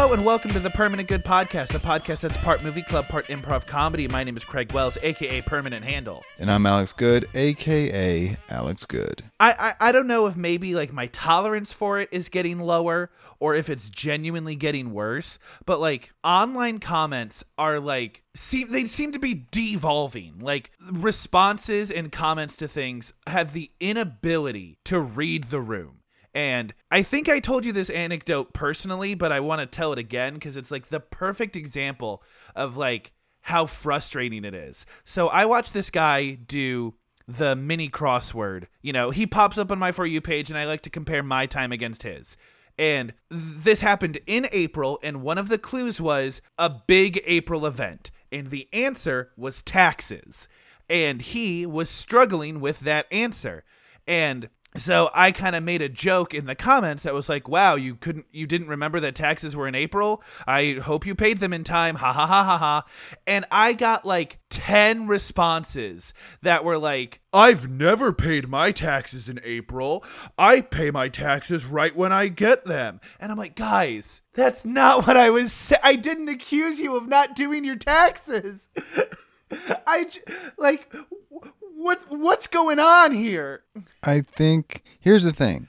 Hello and welcome to the Permanent Good Podcast, a podcast that's part movie club, part improv comedy. My name is Craig Wells, aka Permanent Handle. And I'm Alec Good, aka Alec Good. I, I I don't know if maybe like my tolerance for it is getting lower or if it's genuinely getting worse, but like online comments are like seem they seem to be devolving. Like responses and comments to things have the inability to read the room. And I think I told you this anecdote personally, but I want to tell it again because it's like the perfect example of like how frustrating it is. So I watched this guy do the mini crossword. You know, he pops up on my For You page, and I like to compare my time against his. And this happened in April, and one of the clues was a big April event. And the answer was taxes. And he was struggling with that answer. And so I kind of made a joke in the comments that was like, "Wow, you couldn't, you didn't remember that taxes were in April. I hope you paid them in time." Ha ha ha ha ha. And I got like ten responses that were like, "I've never paid my taxes in April. I pay my taxes right when I get them." And I'm like, guys, that's not what I was. Sa- I didn't accuse you of not doing your taxes. I j- like what what's going on here? I think here's the thing.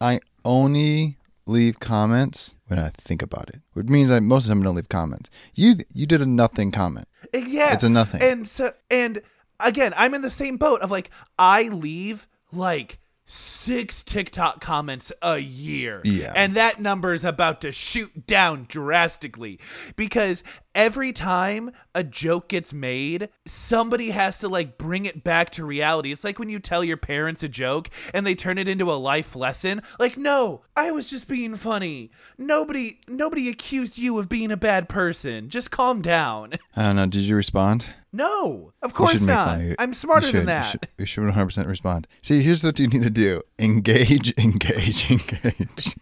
I only leave comments when I think about it, which means I most of the time I don't leave comments. You you did a nothing comment. Eh, yeah, It's a nothing. And so and again, I'm in the same boat of like I leave like six TikTok comments a year. Yeah. And that number is about to shoot down drastically because every time a joke gets made, somebody has to like bring it back to reality. It's like when you tell your parents a joke and they turn it into a life lesson. Like, no, I was just being funny. Nobody nobody accused you of being a bad person. Just calm down. I don't know. Did you respond? No, of course not. I'm smarter You than that. You should, you should 100% respond. See, here's what you need to do: engage, engage, engage.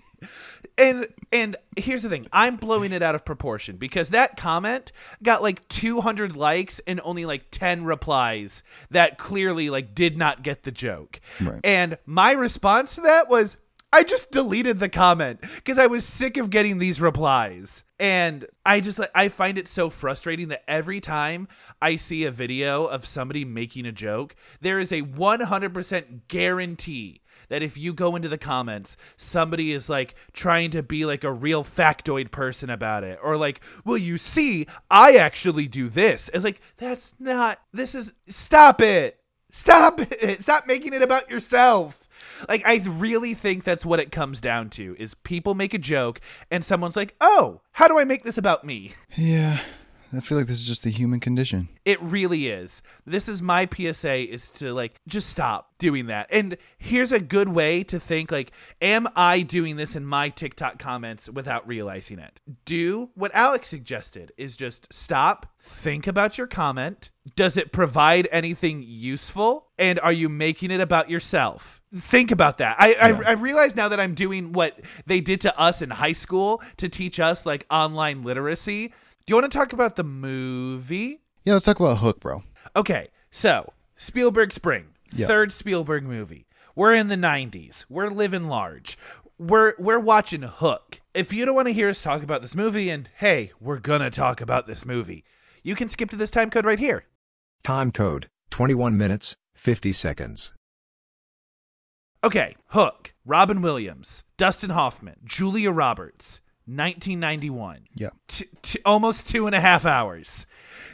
and and here's the thing i'm blowing it out of proportion because that comment got like 200 likes and only like 10 replies that clearly like did not get the joke Right. and my response to that was i just deleted the comment because i was sick of getting these replies and i just i find it so frustrating that every time i see a video of somebody making a joke there is a 100% guarantee that if you go into the comments, somebody is like trying to be like a real factoid person about it, or like, well, you see, I actually do this. It's like, that's not, this is, stop it. Stop it. Stop making it about yourself. Like, I really think that's what it comes down to is people make a joke and someone's like, oh, how do I make this about me? Yeah, I feel like this is just the human condition. It really is. This is my PSA is to like just stop doing that. And here's a good way to think like am I doing this in my TikTok comments without realizing it? Do what Alec suggested is just stop, think about your comment. Does it provide anything useful? And are you making it about yourself? Think about that. I, I, I realize now that I'm doing what they did to us in high school to teach us like online literacy. Do you want to talk about the movie? Yeah, let's talk about Hook, bro. Okay, so Spielberg Spring, Yeah. third Spielberg movie. We're in the '90s. We're living large. We're we're watching Hook. If you don't want to hear us talk about this movie, and hey, we're gonna talk about this movie, you can skip to this time code right here. Time code 21 minutes, 50 seconds. Okay, Hook. Robin Williams, Dustin Hoffman, Julia Roberts, 1991. Yeah. T- t- almost two and a half hours.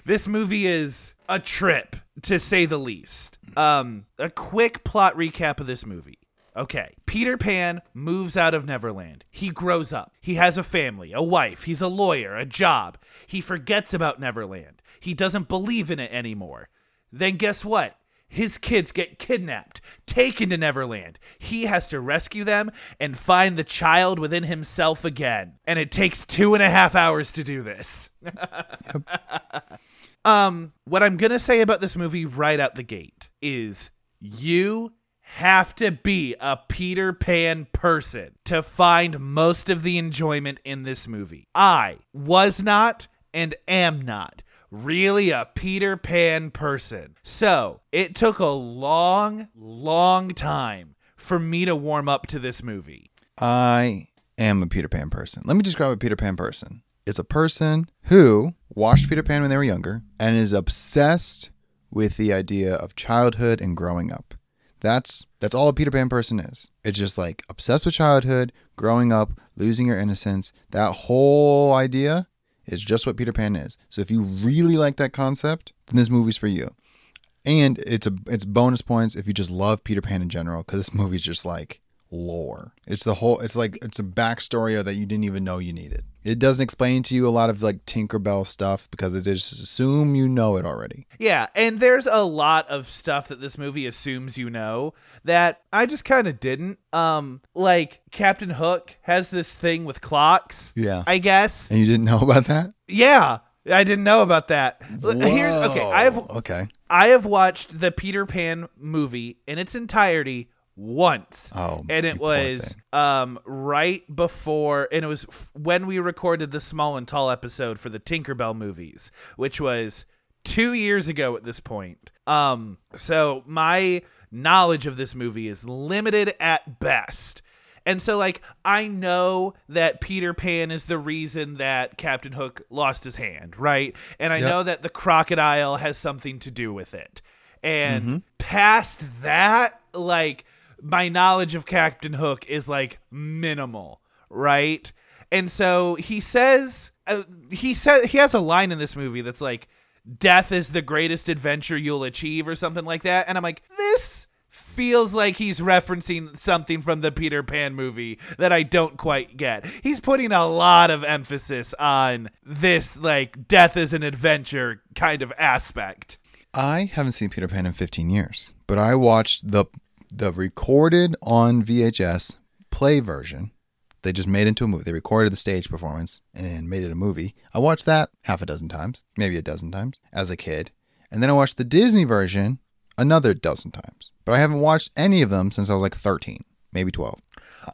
This movie is a trip, to say the least. Um, a quick plot recap of this movie. Okay, Peter Pan moves out of Neverland. He grows up. He has a family, a wife. He's a lawyer, a job. He forgets about Neverland. He doesn't believe in it anymore. Then guess what? His kids get kidnapped, taken to Neverland. He has to rescue them and find the child within himself again. And it takes two and a half hours to do this. um, what I'm gonna say about this movie right out the gate is you have to be a Peter Pan person to find most of the enjoyment in this movie. I was not and am not really a Peter Pan person. So it took a long, long time for me to warm up to this movie. I am a Peter Pan person. Let me describe a Peter Pan person. It's a person who watched Peter Pan when they were younger and is obsessed with the idea of childhood and growing up. That's that's all a Peter Pan person is. It's just like obsessed with childhood, growing up, losing your innocence. That whole idea is just what Peter Pan is. So if you really like that concept, then this movie's for you. And it's a it's bonus points if you just love Peter Pan in general because this movie's just like lore. It's the whole. It's like it's a backstory that you didn't even know you needed. It doesn't explain to you a lot of like Tinkerbell stuff because it just assume you know it already. Yeah, and there's a lot of stuff that this movie assumes you know that I just kind of didn't. Um, like Captain Hook has this thing with clocks. Yeah. I guess. And you didn't know about that? Yeah, I didn't know about that. L- Here's okay. I have okay. I have watched the Peter Pan movie in its entirety once. Oh, and it was um right before and it was f- when we recorded the small and tall episode for the Tinkerbell movies, which was 2 years ago at this point. Um so my knowledge of this movie is limited at best. And so, like, I know that Peter Pan is the reason that Captain Hook lost his hand, right? And I Yep. know that the crocodile has something to do with it. And Mm-hmm. past that, like, my knowledge of Captain Hook is like minimal, right? And so he says, uh, he said he has a line in this movie that's like, "Death is the greatest adventure you'll achieve," or something like that. And I'm like, this feels like he's referencing something from the Peter Pan movie that I don't quite get. He's putting a lot of emphasis on this like death is an adventure kind of aspect. I haven't seen Peter Pan in 15 years, but I watched the the recorded on VHS play version. They just made into a movie. They recorded the stage performance and made it a movie. I watched that half a dozen times, maybe a dozen times as a kid. And then I watched the Disney version another dozen times. But I haven't watched any of them since I was like 13, maybe 12.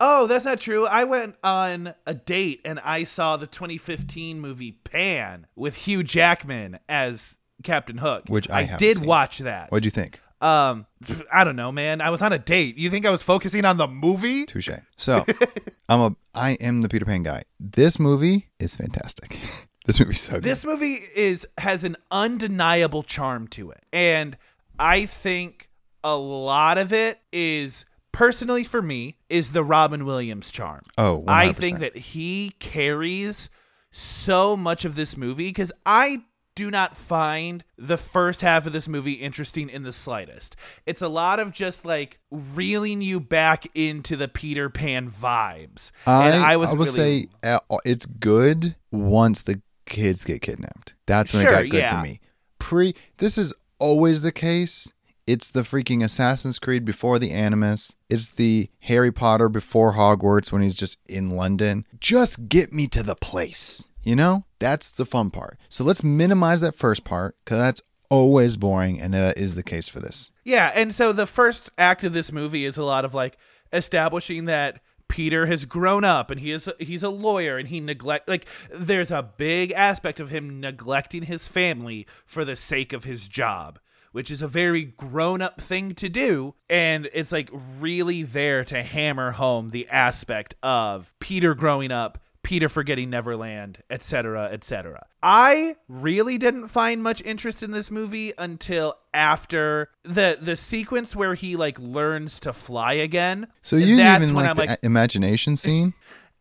Oh, that's not true. I went on a date and I saw the 2015 movie Pan with Hugh Jackman as Captain Hook. Which I haven't did seen. watch that. What'd you think? Um, I don't know, man. I was on a date. You think I was focusing on the movie? Touche. So, I'm a I am the Peter Pan guy. This movie is fantastic. this movie's so good. This movie is has an undeniable charm to it. And I think a lot of it is personally for me is the Robin Williams charm. Oh, I 100%. think that he carries so much of this movie cuz I do not find the first half of this movie interesting in the slightest. It's a lot of just like reeling you back into the Peter Pan vibes. I, and I was I would really say uh, it's good once the kids get kidnapped. That's when Sure, it got good yeah. for me. Pre, this is always the case. It's the freaking Assassin's Creed before the Animus. It's the Harry Potter before Hogwarts when he's just in London. Just get me to the place. You know, that's the fun part. So let's minimize that first part because that's always boring, and that is the case for this. Yeah, and so the first act of this movie is a lot of like establishing that Peter has grown up and he is he's a lawyer and he neglect like there's a big aspect of him neglecting his family for the sake of his job, which is a very grown up thing to do and it's like really there to hammer home the aspect of Peter growing up Peter forgetting Neverland, etc., etc. I really didn't find much interest in this movie until after the the sequence where he like learns to fly again. So you That's even like I'm the like, imagination scene?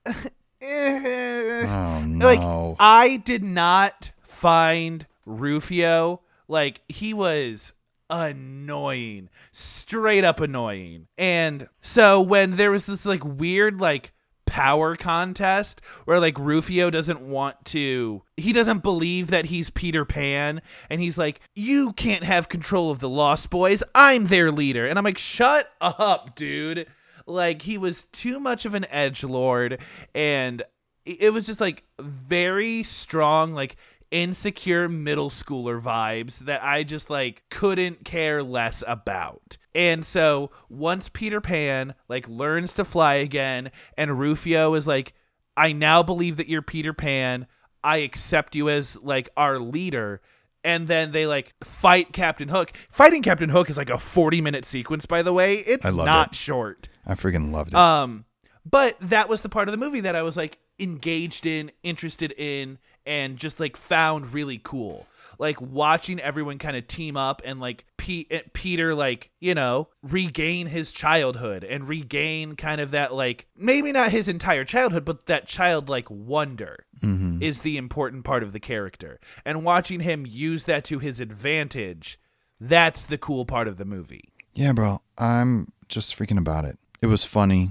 Oh like! I did not find Rufio like he was annoying, straight up annoying. And so when there was this like weird like power contest where like Rufio doesn't want to he doesn't believe that he's Peter Pan and he's like you can't have control of the Lost Boys. I'm their leader. And I'm like shut up dude. Like he was too much of an edge lord and it was just like very strong like insecure middle schooler vibes that I just like couldn't care less about. And so once Peter Pan like learns to fly again and Rufio is like I now believe that you're Peter Pan. I accept you as like our leader. And then they like fight Captain Hook. Fighting Captain Hook is like a 40 minute sequence by the way. It's not it. short. I freaking loved it. Um, but that was the part of the movie that I was like engaged in, interested in, and just like found really cool. Like watching everyone kind of team up and like Pete, Peter, like, you know, regain his childhood and regain kind of that, like, maybe not his entire childhood, but that childlike wonder Mm-hmm. is the important part of the character. And watching him use that to his advantage, that's the cool part of the movie. Yeah, bro. I'm just freaking about it. It was funny.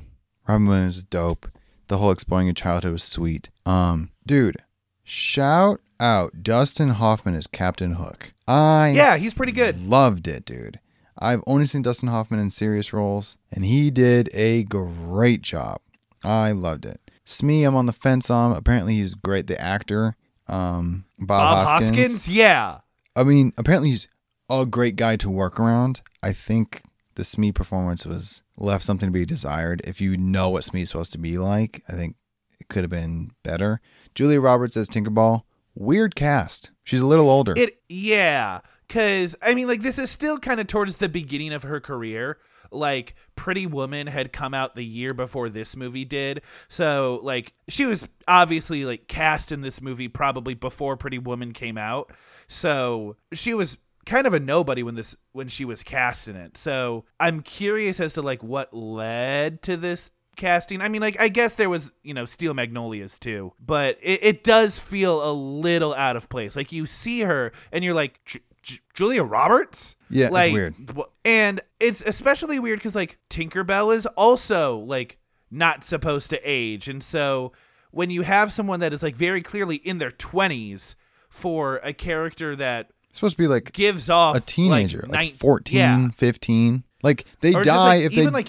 Robin Williams was dope. The whole exploring your childhood was sweet. Um, dude, shout out Dustin Hoffman as Captain Hook. I Yeah, he's pretty good. loved it, dude. I've only seen Dustin Hoffman in serious roles, and he did a great job. I loved it. Smee, I'm on the fence on. Apparently, he's great. The actor, um, Bob, Bob Hoskins. Hoskins, yeah. I mean, apparently he's a great guy to work around. I think the Smee performance was left something to be desired. If you know what Smee's supposed to be like, I think it could have been better. Julia Roberts as Tinkerbell, weird cast. She's a little older. It yeah, cuz I mean like this is still kind of towards the beginning of her career. Like Pretty Woman had come out the year before this movie did. So like she was obviously like cast in this movie probably before Pretty Woman came out. So she was kind of a nobody when this when she was cast in it. So I'm curious as to like what led to this casting. I mean, like I guess there was you know Steel Magnolias too, but it, it does feel a little out of place. Like you see her and you're like. J- J- Julia Roberts? Yeah, it's like, weird. And it's especially weird because like Tinkerbell is also like not supposed to age, and so when you have someone that is like very clearly in their twenties for a character that It's supposed to be like gives off a teenager, like, nine- 14, yeah. 15. Like they Or die like, if they like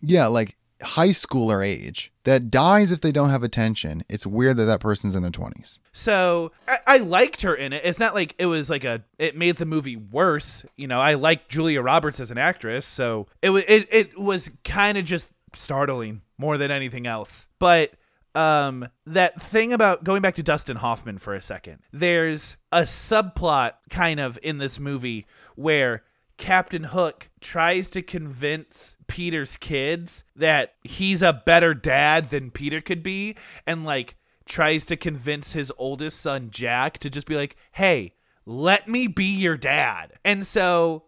Yeah, like high schooler age. That dies if they don't have attention. It's weird that that person's in their 20s. So I, I liked her in it. It's not like it was like a it made the movie worse. You know, I like Julia Roberts as an actress, so it was it, it was kind of just startling more than anything else. But um that thing about going back to Dustin Hoffman for a second. There's a subplot kind of in this movie where Captain Hook tries to convince Peter's kids that he's a better dad than Peter could be and like tries to convince his oldest son Jack to just be like, "Hey, let me be your dad." And so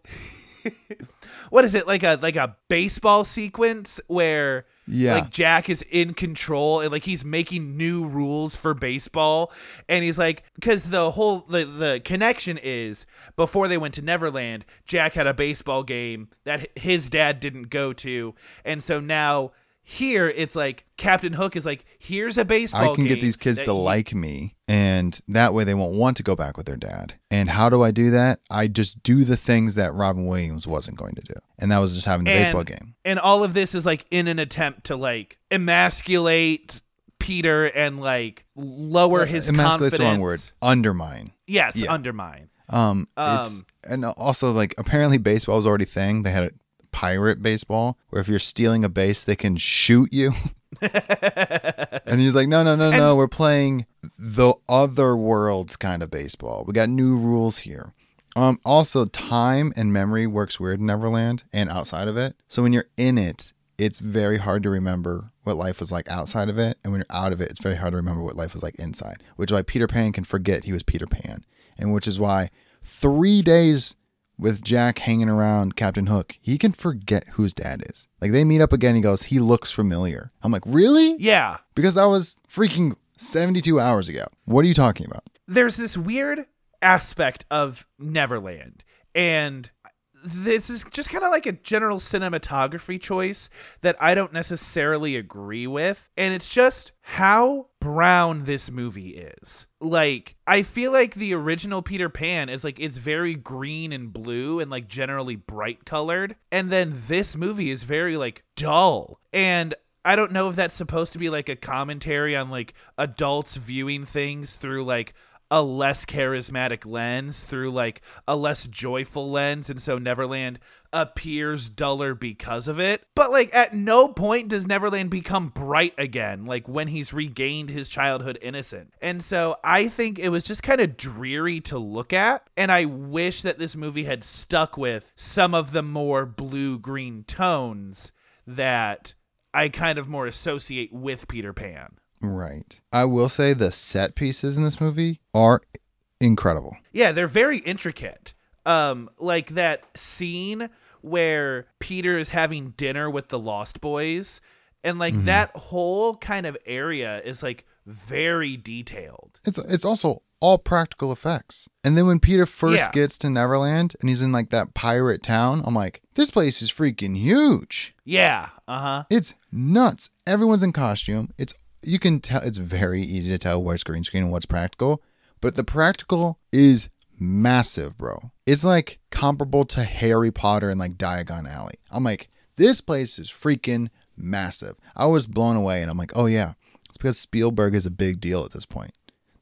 what is it? Like a like a baseball sequence where Yeah. like Jack is in control and like he's making new rules for baseball and he's like cuz the whole the the connection is before they went to Neverland Jack had a baseball game that his dad didn't go to and so now here it's like Captain Hook is like here's a baseball I can get these kids to you- like me, and that way they won't want to go back with their dad. And how do I do that? I just do the things that Robin Williams wasn't going to do, and that was just having the And- baseball game. and all of this is like in an attempt to like emasculate Peter and like lower his Emasculate's confidence. the wrong word. Undermine. Yes, Yeah. undermine. Um, it's Um, and also like apparently baseball was already a thing. They had a pirate baseball where if you're stealing a base, they can shoot you. and he's like, no, no, no, no, we're playing the other world's kind of baseball. We got new rules here. Um, also, time and memory works weird in Neverland and outside of it. So when you're in it, it's very hard to remember what life was like outside of it, and when you're out of it, it's very hard to remember what life was like inside. Which is why Peter Pan can forget he was Peter Pan, and which is why three days with Jack hanging around Captain Hook, he can forget who his dad is. Like they meet up again, he goes, he looks familiar. I'm like, really? Yeah. Because that was freaking 72 hours ago. What are you talking about? There's this weird aspect of Neverland. And this is just kind of like a general cinematography choice that I don't necessarily agree with. And it's just how brown this movie is. Like, I feel like the original Peter Pan is like, it's very green and blue and like generally bright colored. And then this movie is very like dull. And I don't know if that's supposed to be like a commentary on like adults viewing things through like a less charismatic lens, through like a less joyful lens, and so Neverland appears duller because of it. But like at no point does Neverland become bright again, like when he's regained his childhood innocence. And so I think it was just kind of dreary to look at, and I wish that this movie had stuck with some of the more blue green tones that I kind of more associate with Peter Pan. Right. I will say the set pieces in this movie are incredible. Yeah, they're very intricate. Um, like that scene where Peter is having dinner with the Lost Boys, and like that whole kind of area is like very detailed. It's it's also all practical effects. And then when Peter first Yeah. gets to Neverland and he's in like that pirate town, I'm like, this place is freaking huge. Yeah, uh huh. It's nuts. Everyone's in costume. It's you can tell it's very easy to tell what's green screen and what's practical, but the practical is massive, bro. It's like comparable to Harry Potter and like Diagon Alley. I'm like, this place is freaking massive. I was blown away and I'm like, oh yeah, it's because Spielberg is a big deal at this point.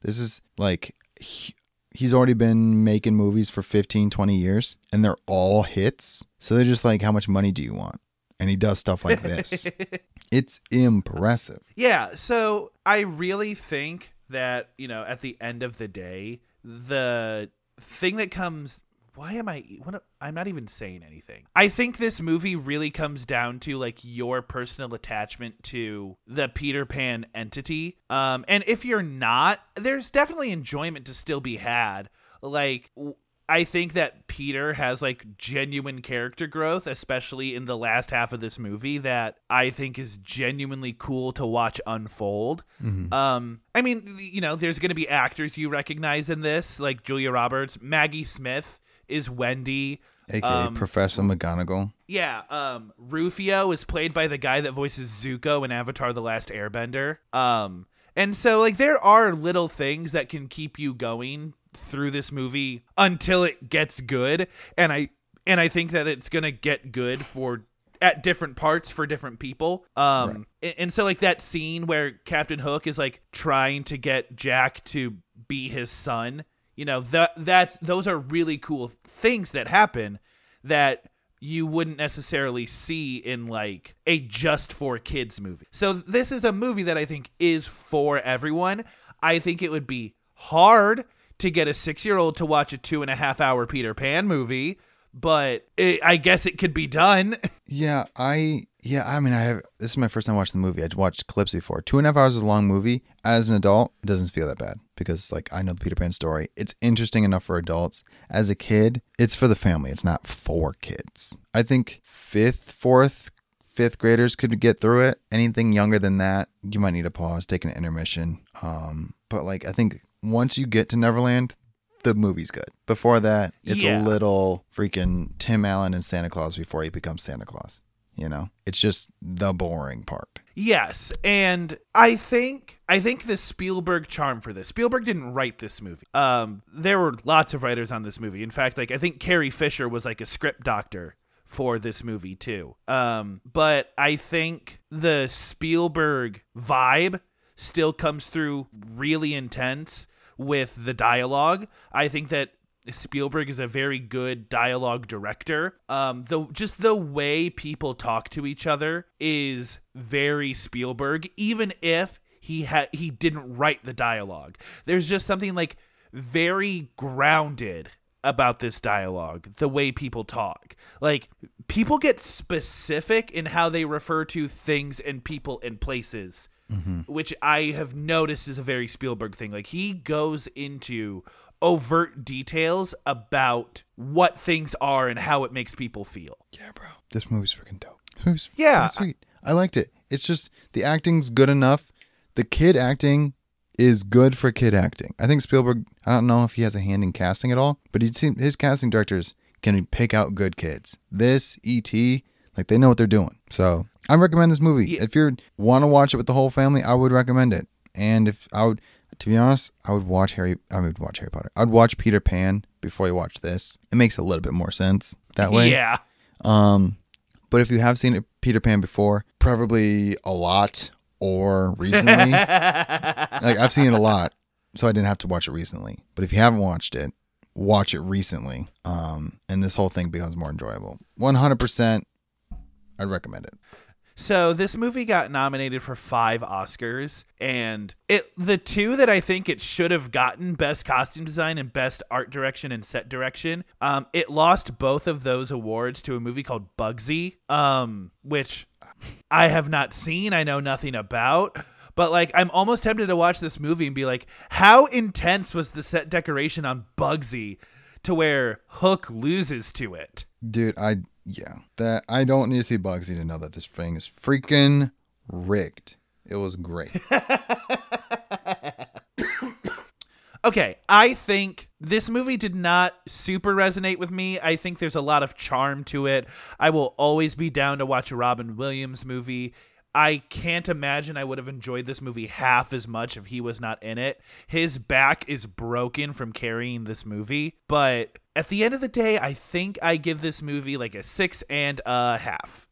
This is like he- he's already been making movies for 15, 20 years and they're all hits. So they're just like, how much money do you want? And he does stuff like this. it's impressive. Yeah, so I really think that, you know, at the end of the day, the thing that comes why am I what I'm not even saying anything. I think this movie really comes down to like your personal attachment to the Peter Pan entity. Um and if you're not, there's definitely enjoyment to still be had. Like I think that Peter has like genuine character growth, especially in the last half of this movie, that I think is genuinely cool to watch unfold. Um, I mean, you know, there's going to be actors you recognize in this, like Julia Roberts, Maggie Smith is Wendy. AKA Um, Professor McGonagall. Yeah, um, Rufio is played by the guy that voices Zuko in Avatar: The Last Airbender. Um, and so like there are little things that can keep you going through this movie until it gets good, and I and I think that it's gonna get good for at different parts for different people. Um, and, and so like that scene where Captain Hook is like trying to get Jack to be his son. You know that that's those are really cool things that happen that you wouldn't necessarily see in like a just for kids movie. So this is a movie that I think is for everyone. I think it would be hard to get a six year old to watch a two and a half hour Peter Pan movie, but it, I guess it could be done. Yeah, I yeah, I mean I have this is my first time watching the movie. I'd watched clips before. Two and a half hours is a long movie. As an adult, it doesn't feel that bad because like I know the Peter Pan story. It's interesting enough for adults. As a kid, it's for the family. It's not for kids. I think fifth, fourth, fifth graders could get through it. Anything younger than that, you might need a pause, take an intermission. Um, but like I think once you get to Neverland, the movie's good. Before that, it's Yeah. a little freaking Tim Allen and Santa Claus before he becomes Santa Claus. You know, it's just the boring part. Yes, and I think I think the Spielberg charm for this. Spielberg didn't write this movie. Um, there were lots of writers on this movie. In fact, like I think Carrie Fisher was like a script doctor for this movie too. Um, but I think the Spielberg vibe still comes through really intense with the dialogue. I think that Spielberg is a very good dialogue director. Um, the just the way people talk to each other is very Spielberg, even if he had he didn't write the dialogue. There's just something like very grounded about this dialogue, the way people talk. Like people get specific in how they refer to things and people and places Mm-hmm. which I have noticed is a very Spielberg thing. Like he goes into overt details about what things are and how it makes people feel. Yeah, bro. This movie's freaking dope. This movie's Yeah. sweet. I liked it. It's just the acting's good enough. The kid acting is good for kid acting. I think Spielberg. I don't know if he has a hand in casting at all, but he seem his casting directors can pick out good kids. This E.T. like they know what they're doing. So I recommend this movie. Yeah. If you want to watch it with the whole family, I would recommend it. And if I would, to be honest, I would watch Harry. I would watch Harry Potter. I'd watch Peter Pan before you watch this. It makes a little bit more sense that way. Yeah. Um, but if you have seen Peter Pan before, preferably a lot or recently, like I've seen it a lot, so I didn't have to watch it recently. But if you haven't watched it, watch it recently. Um, and this whole thing becomes more enjoyable. One hundred percent, I'd recommend it. So this movie got nominated for five Oscars, and it the two that I think it should have gotten best costume design and best art direction and set direction. Um, it lost both of those awards to a movie called Bugsy, um, which I have not seen, I know nothing about. But like I'm almost tempted to watch this movie and be like, how intense was the set decoration on Bugsy to where Hook loses to it? Dude, I yeah. That I don't need to see Bugsy to know that this thing is freaking rigged. It was great. Okay, I think this movie did not super resonate with me. I think there's a lot of charm to it. I will always be down to watch a Robin Williams movie. I can't imagine I would have enjoyed this movie half as much if he was not in it. His back is broken from carrying this movie, but at the end of the day, I think I give this movie like a six and a half.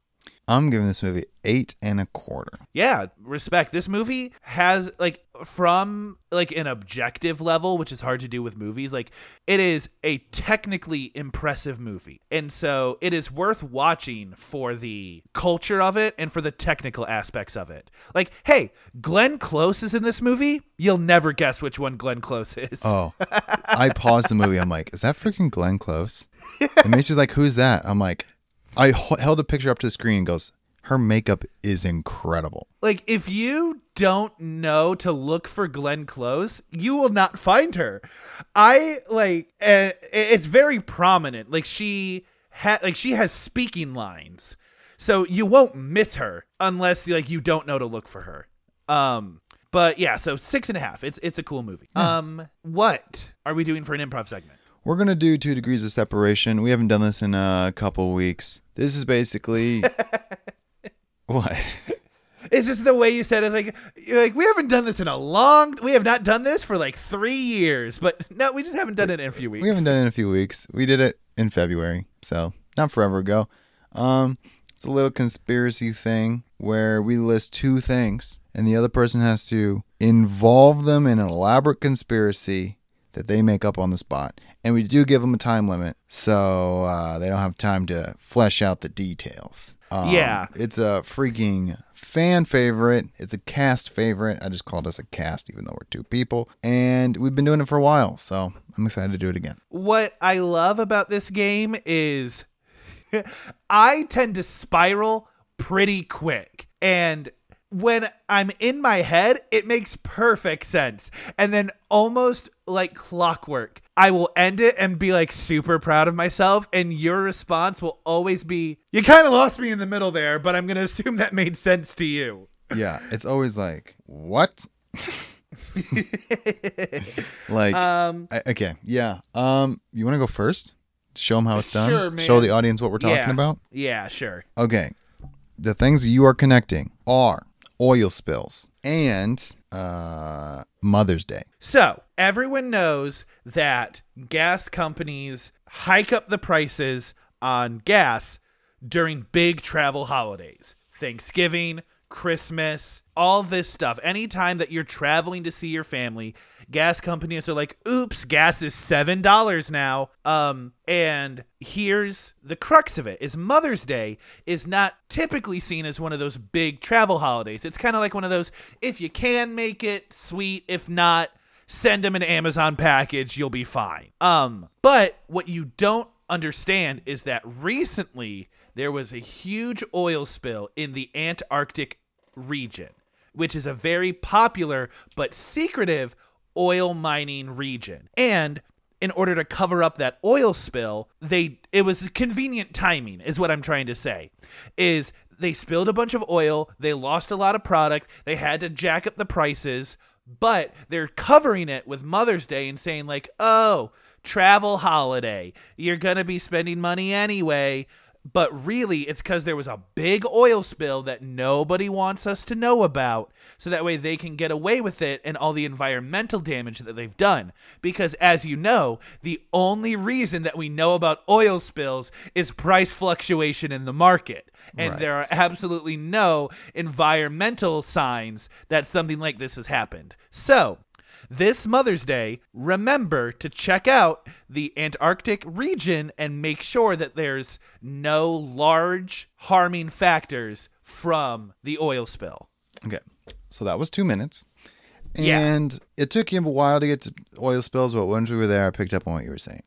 I'm giving this movie eight and a quarter. Yeah, respect. This movie has like from like an objective level, which is hard to do with movies, like it is a technically impressive movie. And so it is worth watching for the culture of it and for the technical aspects of it. Like, hey, Glenn Close is in this movie. You'll never guess which one Glenn Close is. Oh, I paused the movie. I'm like, is that freaking Glenn Close? And Macy's like, who's that? I'm like, I h- held a picture up to the screen and goes, her makeup is incredible. Like, if you don't know to look for Glenn Close, you will not find her. I like uh, it's very prominent. Like she ha- like she has speaking lines, so you won't miss her unless like you don't know to look for her. Um, but yeah, so six and a half. It's it's a cool movie. Um, what are we doing for an improv segment? We're gonna do two degrees of separation. We haven't done this in a couple weeks. This is basically what? It's just the way you said. It's like you're like we haven't done this in a long. We have not done this for like three years, but no, we just haven't done it in a few weeks. We haven't done it in a few weeks. We did it in February, so not forever ago. Um, it's a little conspiracy thing where we list two things, and the other person has to involve them in an elaborate conspiracy that they make up on the spot. And we do give them a time limit, so uh, they don't have time to flesh out the details. Um, Yeah. it's a freaking fan favorite. It's a cast favorite. I just called us a cast, even though we're two people, and we've been doing it for a while. So I'm excited to do it again. what I love about this game is I tend to spiral pretty quick. And when I'm in my head, it makes perfect sense. And then almost like clockwork, I will end it and be like super proud of myself. And your response will always be, You kind of lost me in the middle there, but I'm going to assume that made sense to you. Yeah, it's always like what? like Um, I- okay, yeah. Um, you want to go first? Show them how it's done. Sure, man. Show the audience what we're talking yeah. about. Yeah, sure. Okay, the things you are connecting are oil spills and uh, Mother's Day. So, everyone knows that gas companies hike up the prices on gas during big travel holidays. Thanksgiving, Christmas, all this stuff. Anytime that you're traveling to see your family, gas companies are like, "Oops, gas is $7 now." Um, and here's the crux of it. Is Mother's Day is not typically seen as one of those big travel holidays. It's kind of like one of those if you can make it, sweet. If not, send them an Amazon package, you'll be fine. Um, but what you don't understand is that recently there was a huge oil spill in the Antarctic region, which is a very popular but secretive oil mining region. And in order to cover up that oil spill, they it was convenient timing is what I'm trying to say. Is they spilled a bunch of oil, they lost a lot of product, they had to jack up the prices, but they're covering it with Mother's Day and saying like, "Oh, travel holiday. You're going to be spending money anyway." But really, it's because there was a big oil spill that nobody wants us to know about, so that way they can get away with it and all the environmental damage that they've done. Because, as you know, the only reason that we know about oil spills is price fluctuation in the market. And Right. there are absolutely no environmental signs that something like this has happened. So, this Mother's Day, remember to check out the Antarctic region and make sure that there's no large harming factors from the oil spill. Okay, so that was two minutes. Yeah. And it took him a while to get to oil spills, but once we were there, I picked up on what you were saying.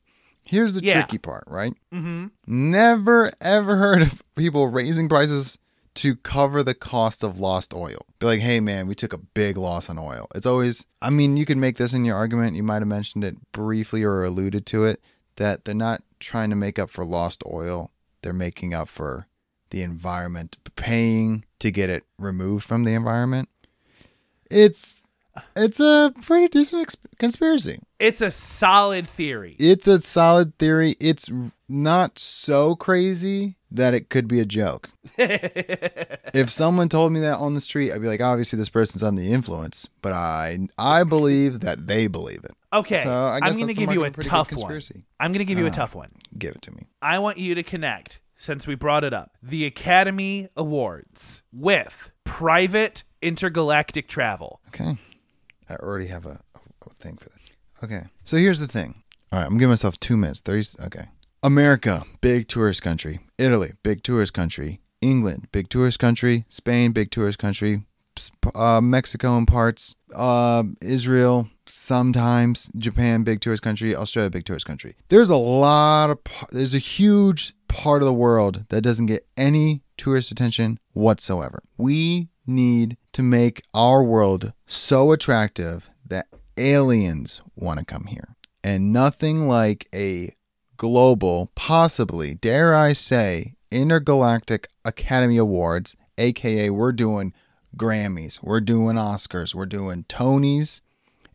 Here's the Yeah. tricky part, right? Mm-hmm. Never ever heard of people raising prices to cover the cost of lost oil. Be like, hey man, we took a big loss on oil. It's always, I mean, you could make this in your argument. You might have mentioned it briefly or alluded to it that they're not trying to make up for lost oil. They're making up for the environment, paying to get it removed from the environment. It's it's a pretty decent ex- conspiracy. It's a solid theory. It's a solid theory. It's not so crazy that it could be a joke. if someone told me that on the street, I'd be like, obviously this person's under the influence, but I I believe that they believe it. Okay, So I I'm going to give you a tough one. I'm going to give you a Uh, tough one. Give it to me. I want you to connect, since we brought it up, the Academy Awards with private intergalactic travel. Okay. I already have a, a thing for that. Okay. So here's the thing. All right, I'm giving myself two minutes. 30. Okay. America, big tourist country. Italy, big tourist country. England, big tourist country. Spain, big tourist country. Uh, Mexico in parts. Uh, Israel, sometimes. Japan, big tourist country. Australia, big tourist country. There's a lot of. There's a huge part of the world that doesn't get any tourist attention whatsoever. We need to make our world so attractive that aliens want to come here. And nothing like a global, possibly, dare I say, intergalactic Academy Awards, aka we're doing Grammys, we're doing Oscars, we're doing Tonys,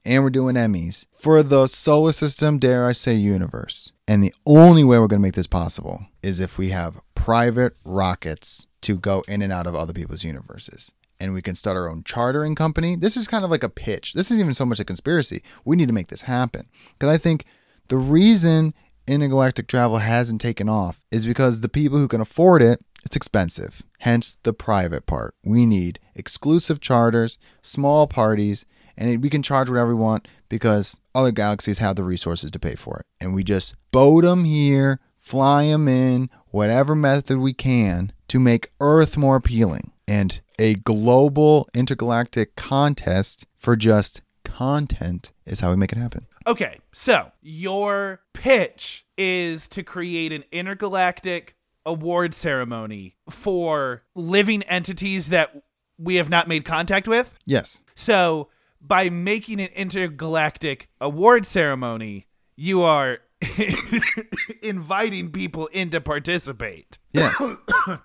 and we're doing Emmys for the solar system, dare I say, universe. And the only way we're going to make this possible is if we have private rockets to go in and out of other people's universes. And we can start our own chartering company. This is kind of like a pitch. This isn't even so much a conspiracy. We need to make this happen. Because I think the reason intergalactic travel hasn't taken off is because the people who can afford it, it's expensive. Hence the private part. We need exclusive charters, small parties, and we can charge whatever we want because other galaxies have the resources to pay for it. And we just boat them here, fly them in, whatever method we can to make Earth more appealing. And a global intergalactic contest for just content is how we make it happen. Okay, so your pitch is to create an intergalactic award ceremony for living entities that we have not made contact with. Yes. So, by making an intergalactic award ceremony, you are inviting people in to participate. Yes.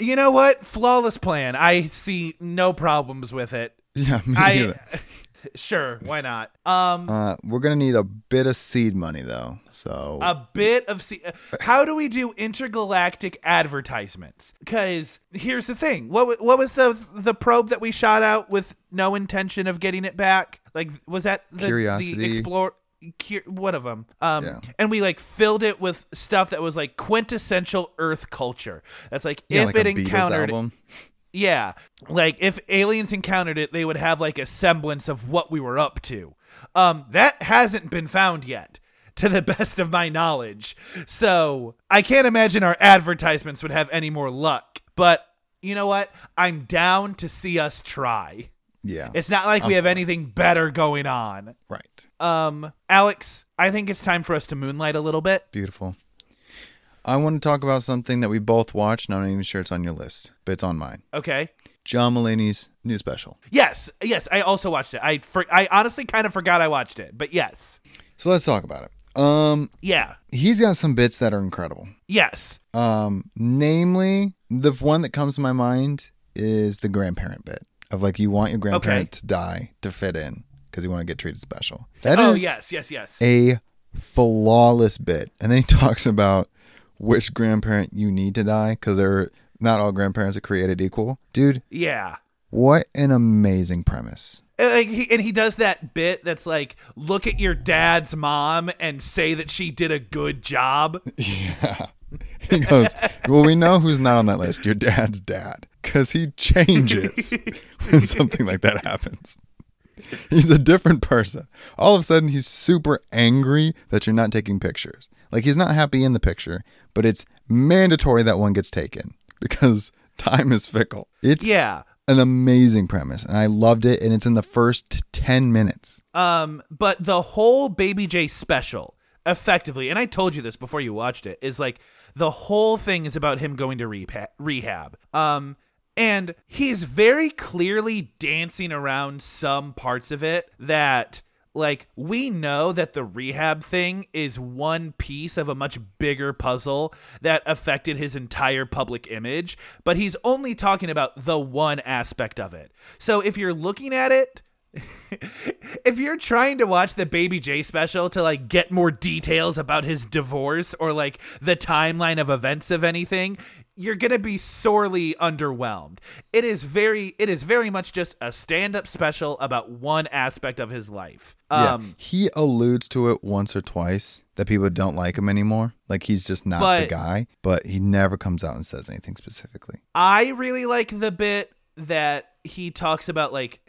You know what? Flawless plan. I see no problems with it. yeah, me I neither. sure, why not? Um Uh, we're gonna need a bit of seed money though. So a bit of seed. how do we do intergalactic advertisements because here's the thing what what was the the probe that we shot out with no intention of getting it back like was that the, Curiosity. the explore one of them um Yeah. and we like filled it with stuff that was like quintessential earth culture that's like yeah, if like it encountered. Yeah. Like if aliens encountered it, they would have like a semblance of what we were up to. Um that hasn't been found yet to the best of my knowledge. So, I can't imagine our advertisements would have any more luck. But you know what? I'm down to see us try. Yeah. It's not like we I'm have for it. anything better going on. right. Um Alec, I think it's time for us to moonlight a little bit. Beautiful. I want to talk about something that we both watched, and I'm not even sure it's on your list, but it's on mine. Okay? John Mulaney's new special. Yes, yes, I also watched it. I for, I honestly kind of forgot I watched it, but yes. So let's talk about it. Um, Yeah. he's got some bits that are incredible. Yes. Um, namely, the one that comes to my mind is the grandparent bit of like you want your grandparent to die to fit in because you want to get treated special. That is oh yes, yes, yes. a flawless bit. And then he talks about which grandparent you need to die because they're not all grandparents are created equal. Dude, yeah. what an amazing premise. And, Like he, and he does that bit that's like, look at your dad's mom and say that she did a good job. Yeah. He goes, Well, we know who's not on that list. Your dad's dad. Because he changes when something like that happens. He's a different person. All of a sudden, he's super angry that you're not taking pictures. Like, he's not happy in the picture, but it's mandatory that one gets taken because time is fickle. It's Yeah. an amazing premise, and I loved it. And it's in the first 10 minutes. Um, but the whole Baby J special, effectively, and I told you this before you watched it, is like the whole thing is about him going to rehab. Um, and he's very clearly dancing around some parts of it that like we know that the rehab thing is one piece of a much bigger puzzle that affected his entire public image but he's only talking about the one aspect of it. So if you're looking at it if you're trying to watch the baby j special to like get more details about his divorce or like the timeline of events of anything you're gonna be sorely underwhelmed it is very it is very much just a stand-up special about one aspect of his life Yeah, um he alludes to it once or twice that people don't like him anymore. Like he's just not the guy, but he never comes out and says anything specifically. I really like the bit that he talks about like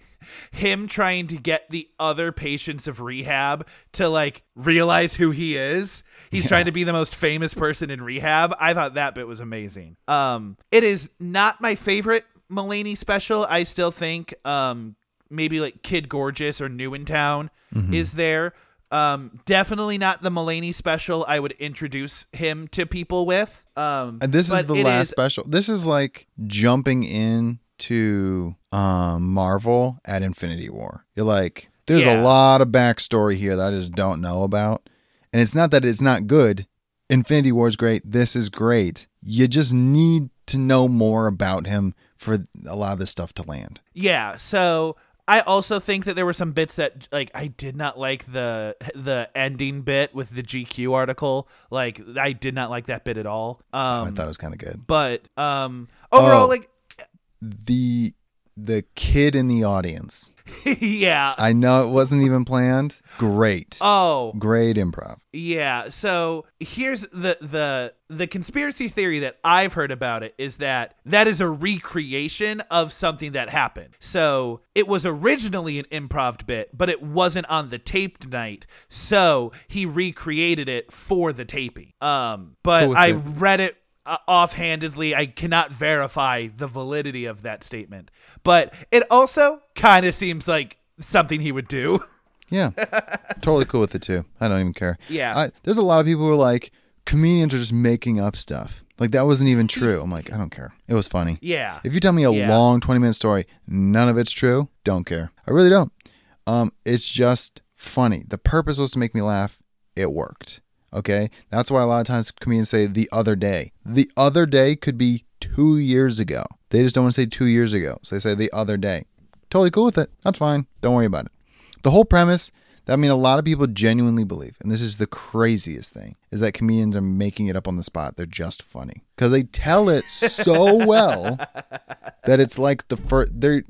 him trying to get the other patients of rehab to like realize who he is. He's Yeah. trying to be the most famous person in rehab. I thought that bit was amazing. Um it is not my favorite Mulaney special. I still think um maybe like Kid Gorgeous or New in Town Mm-hmm. is there. Um definitely not the Mulaney special I would introduce him to people with. Um And this is the last is- special. This is like jumping in to um, Marvel at Infinity War. You're like, there's Yeah. a lot of backstory here that I just don't know about. And it's not that it's not good. Infinity War is great. This is great. You just need to know more about him for a lot of this stuff to land. Yeah, so I also think that there were some bits that like I did not like the the ending bit with the GQ article. Like I did not like that bit at all. Um I thought it was kind of good. but um overall Oh. like The the kid in the audience. yeah. I know it wasn't even planned. Great. Oh, Great improv. Yeah, so here's the the the conspiracy theory that I've heard about it is that that is a recreation of something that happened. So it was originally an improv bit, but it wasn't on the taped night. So he recreated it for the taping. Um, but Cool I it. read it uh, offhandedly. I cannot verify the validity of that statement, but it also kind of seems like something he would do. Yeah, totally cool with it too. I don't even care. Yeah. I, there's a lot of people who are like, comedians are just making up stuff. Like that wasn't even true. I'm like, I don't care. It was funny. yeah. If you tell me a Yeah. long 20 minute story, none of it's true, don't care. I really don't. Um, it's just funny. The purpose was to make me laugh. It worked. Okay. That's why a lot of times comedians say the other day. The other day could be two years ago. They just don't want to say two years ago. So they say the other day. Totally cool with it. That's fine. Don't worry about it. The whole premise that I mean a lot of people genuinely believe, and this is the craziest thing, is that comedians are making it up on the spot. They're just funny. Because they tell it so well that it's like the first they're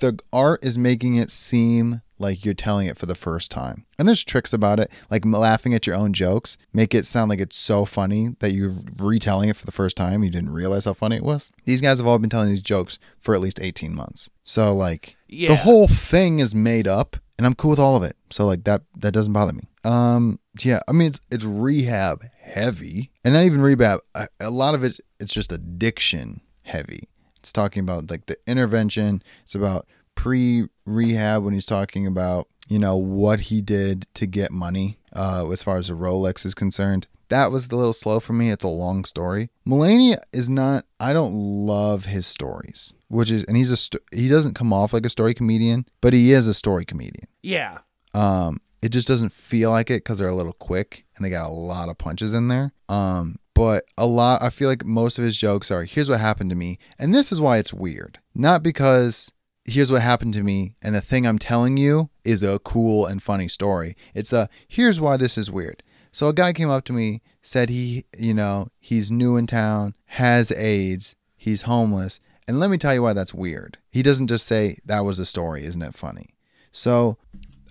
the art is making it seem like you're telling it for the first time. And there's tricks about it, like laughing at your own jokes, make it sound like it's so funny that you're retelling it for the first time. You didn't realize how funny it was. These guys have all been telling these jokes for at least 18 months. So like Yeah. the whole thing is made up and I'm cool with all of it. So like that that doesn't bother me. Um yeah, I mean it's it's rehab heavy. And not even rehab, a, a lot of it it's just addiction heavy. It's talking about like the intervention. It's about pre rehab when he's talking about, you know, what he did to get money uh, as far as the Rolex is concerned. That was a little slow for me. It's a long story. Mulaney is not, I don't love his stories, which is, and he's a, he doesn't come off like a story comedian, but he is a story comedian. Yeah. Um, it just doesn't feel like it because they're a little quick and they got a lot of punches in there. Um, but a lot, I feel like most of his jokes are, here's what happened to me. And this is why it's weird. Not because here's what happened to me and the thing I'm telling you is a cool and funny story. It's a, here's why this is weird. So a guy came up to me, said he, you know, he's new in town, has AIDS, he's homeless. And let me tell you why that's weird. He doesn't just say, that was a story, isn't it funny? So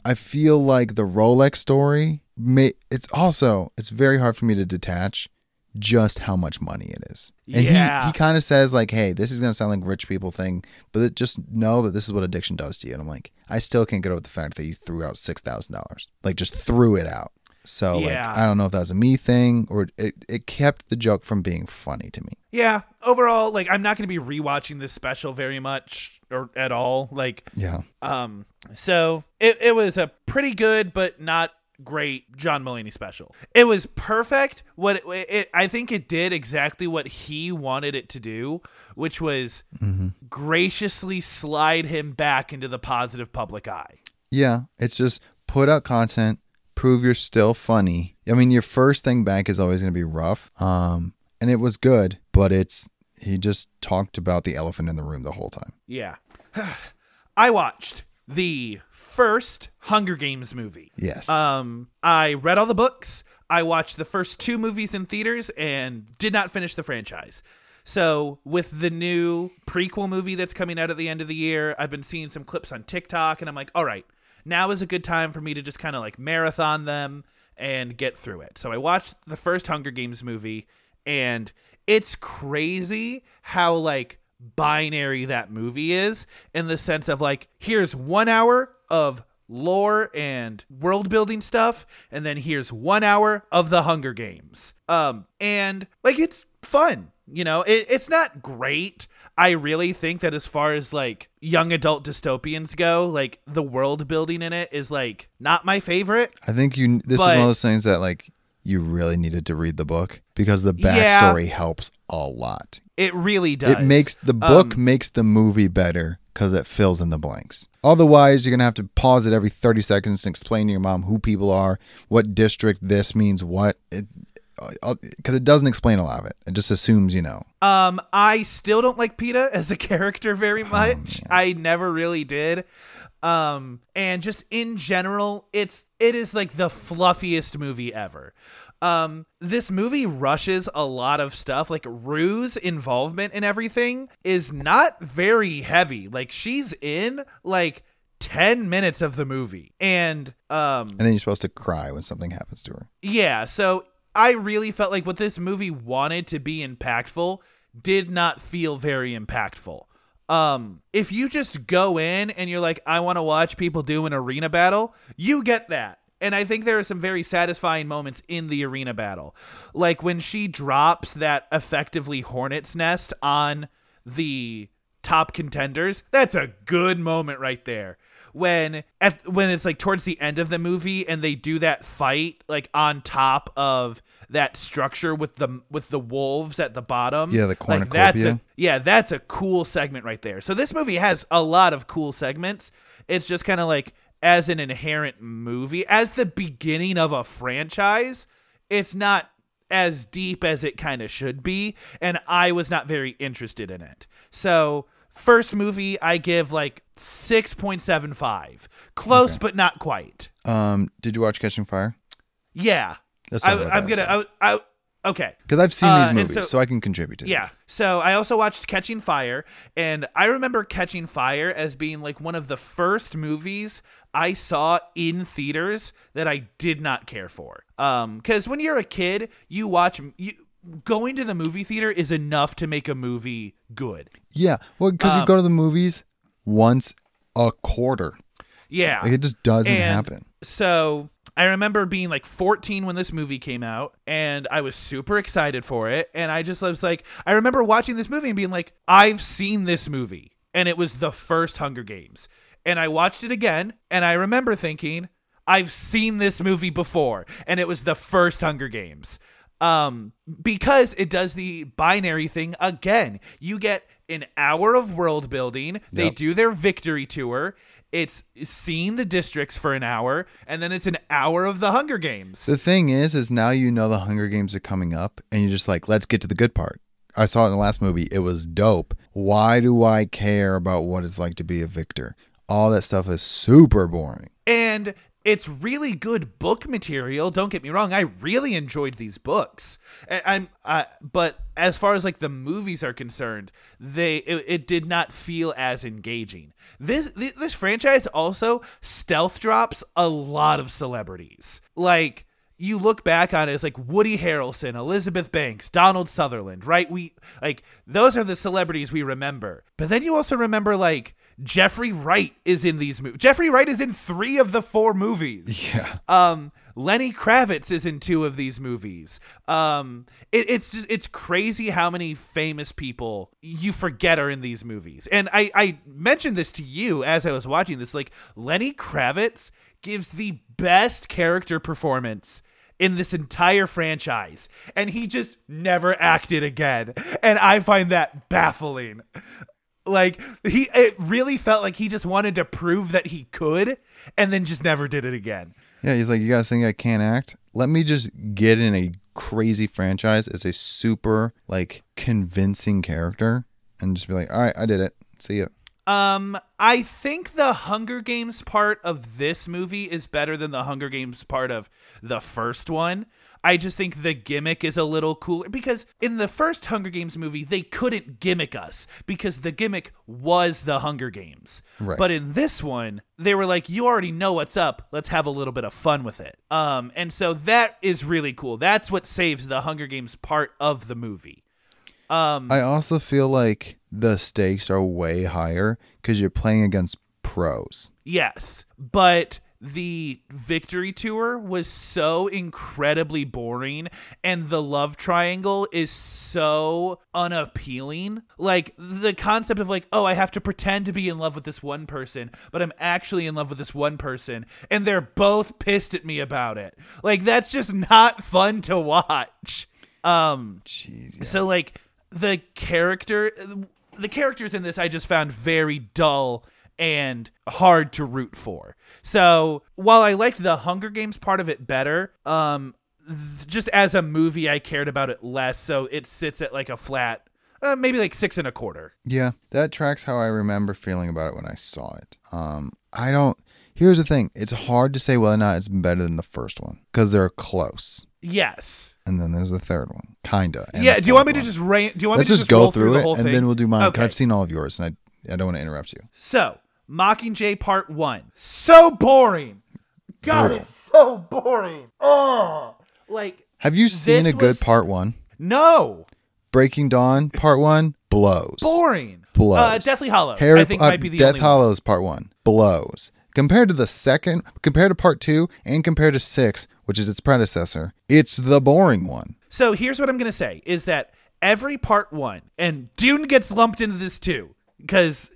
I feel like the Rolex story may it's also it's very hard for me to detach just how much money it is. And Yeah. he, he kind of says like, "Hey, this is going to sound like rich people thing, but it, just know that this is what addiction does to you." And I'm like, I still can't get over the fact that you threw out $6,000. Like just threw it out. So Yeah. like I don't know if that was a me thing or it it kept the joke from being funny to me. Yeah. Overall, like I'm not going to be rewatching this special very much or at all. Like Yeah. um so it it was a pretty good but not great John Mulaney special. It was perfect. What it, it, I think it did exactly what he wanted it to do, which was mm-hmm. graciously slide him back into the positive public eye. Yeah, it's just put out content, prove you're still funny. I mean, your first thing back is always going to be rough. Um, and it was good, but it's he just talked about the elephant in the room the whole time. Yeah. I watched the first Hunger Games movie. Yes. Um, I read all the books. I watched the first two movies in theaters and did not finish the franchise. So, with the new prequel movie that's coming out at the end of the year, I've been seeing some clips on TikTok and I'm like, all right, now is a good time for me to just kind of like marathon them and get through it. So, I watched the first Hunger Games movie and it's crazy how like binary that movie is in the sense of like here's one hour of lore and world building stuff and then here's one hour of the hunger games. Um and like it's fun you know? It, it's not great. I really think that as far as like young adult dystopians go like the world building in it is like not my favorite. I think you. This is one of those things that like you really needed to read the book because the Yeah. backstory helps a lot. it really does It makes the book Um, makes the movie better because it fills in the blanks. Otherwise, you're gonna have to pause it every 30 seconds and explain to your mom who people are, what district this means, what. It, because it doesn't explain a lot of it. It just assumes you know. Um, I still don't like Peeta as a character very Oh, much. I never really did. Um, and just in general, it's it is like the fluffiest movie ever. Um, this movie rushes a lot of stuff. Like Rue's involvement in everything is not very heavy. Like she's in like 10 minutes of the movie. And um And then you're supposed to cry when something happens to her. yeah, so I really felt like what this movie wanted to be impactful did not feel very impactful. Um, if you just go in and you're like, I want to watch people do an arena battle, you get that. And I think there are some very satisfying moments in the arena battle. Like when she drops that effectively hornet's nest on the top contenders, that's a good moment right there. When at when it's like towards the end of the movie and they do that fight like on top of that structure with the with the wolves at the bottom. Yeah, the like, that's cornucopia. a, yeah, that's a cool segment right there. So this movie has a lot of cool segments. It's just kind of like as an inherent movie, as the beginning of a franchise, it's not as deep as it kind of should be, and I was not very interested in it. So, first movie I give like 6.75. Close but not quite. Um, did you watch Catching Fire? Yeah. Let's I, about I'm going to I, I okay. Because I've seen Uh, these movies, so- so, I can contribute to. This. Yeah. So I also watched Catching Fire, and I remember Catching Fire as being like one of the first movies I saw in theaters that I did not care for. Um, because when you're a kid, you watch you going to the movie theater is enough to make a movie good. Yeah. Well, because Um, you go to the movies once a quarter. Yeah. Like it just doesn't And happen. So I remember being like 14 when this movie came out, and I was super excited for it. And I just was like, I remember watching this movie and being like, I've seen this movie. And it was the first Hunger Games. And I watched it again, and I remember thinking, I've seen this movie before. And it was the first Hunger Games. Um, because it does the binary thing again. You get an hour of world building. They do their victory tour. It's seeing the districts for an hour, and then it's an hour of the Hunger Games. The thing is, is now you know the Hunger Games are coming up, and you're just like, let's get to the good part. I saw it in the last movie. It was dope. Why do I care about what it's like to be a victor? All that stuff is super boring. and it's really good book material. Don't get me wrong; I really enjoyed these books. I'm, uh, but as far as like the movies are concerned, they it, it did not feel as engaging. This this, this franchise also stealth drops a lot of celebrities. Like you look back on it, it's like Woody Harrelson, Elizabeth Banks, Donald Sutherland, right? We like those are the celebrities we remember. But then you also remember like Jeffrey Wright is in these movies. Jeffrey Wright is in three of the four movies. Yeah. Um, Lenny Kravitz is in two of these movies. Um, it, it's just it's crazy how many famous people you forget are in these movies. And I I mentioned this to you as I was watching this. Like Lenny Kravitz gives the best character performance in this entire franchise and he just never acted again and i find that baffling like he it really felt like he just wanted to prove that he could and then just never did it again Yeah, he's like, you guys think I can't act? Let me just get in a crazy franchise as a super like convincing character and just be like, all right, I did it. See ya. Um, I think the Hunger Games part of this movie is better than the Hunger Games part of the first one. I just think the gimmick is a little cooler because in the first Hunger Games movie, they couldn't gimmick us because the gimmick was the Hunger Games. Right. But in this one, they were like, you already know what's up. Let's have a little bit of fun with it. Um, and so that is really cool. That's what saves the Hunger Games part of the movie. Um, I also feel like the stakes are way higher because you're playing against pros. Yes, but the victory tour was so incredibly boring and the love triangle is so unappealing. Like the concept of like, oh, I have to pretend to be in love with this one person, but I'm actually in love with this one person and they're both pissed at me about it. Like that's just not fun to watch. Um Jeez. yeah. so like the character the characters in this I just found very dull and hard to root for. So, while I liked the Hunger Games part of it better, um th- just as a movie I cared about it less, so it sits at like a flat uh, maybe like six and a quarter. Yeah, that tracks how I remember feeling about it when I saw it. Um, I don't. Here's the thing: it's hard to say whether or not it's better than the first one because they're close. Yes. And then there's the third one, kinda. yeah. Do you want me fourth to just rain? Do you want Let's me to just just go through the it whole and thing? then we'll do mine. Okay. I've seen all of yours, and I I don't want to interrupt you. So, Mockingjay Part One, so boring. God, Brutal. it's so boring. Oh, like Have you seen a good was- part one? no, Breaking Dawn part one blows. boring. Blows. Uh, Deathly Hallows. Harry, I think uh, might be the Death only one. Hollows part one blows compared to the second, compared to part two, and compared to six, which is its predecessor. It's the boring one. So here's what I'm gonna say: is that every part one, and Dune gets lumped into this too, because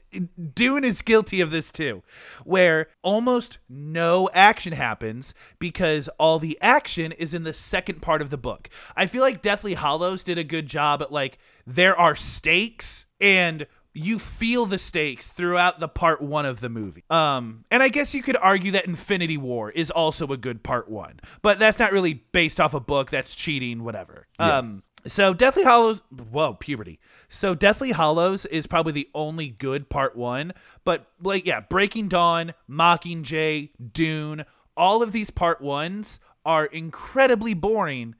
Dune is guilty of this too, where almost no action happens because all the action is in the second part of the book. I feel like Deathly Hallows did a good job at like there are stakes and you feel the stakes throughout the part one of the movie. Um, and I guess you could argue that Infinity War is also a good part one, but that's not really based off a book. That's cheating, whatever. Um, so Deathly Hallows, whoa, puberty. So Deathly Hallows is probably the only good part one, but like, yeah, Breaking Dawn, Mockingjay, Dune, all of these part ones are incredibly boring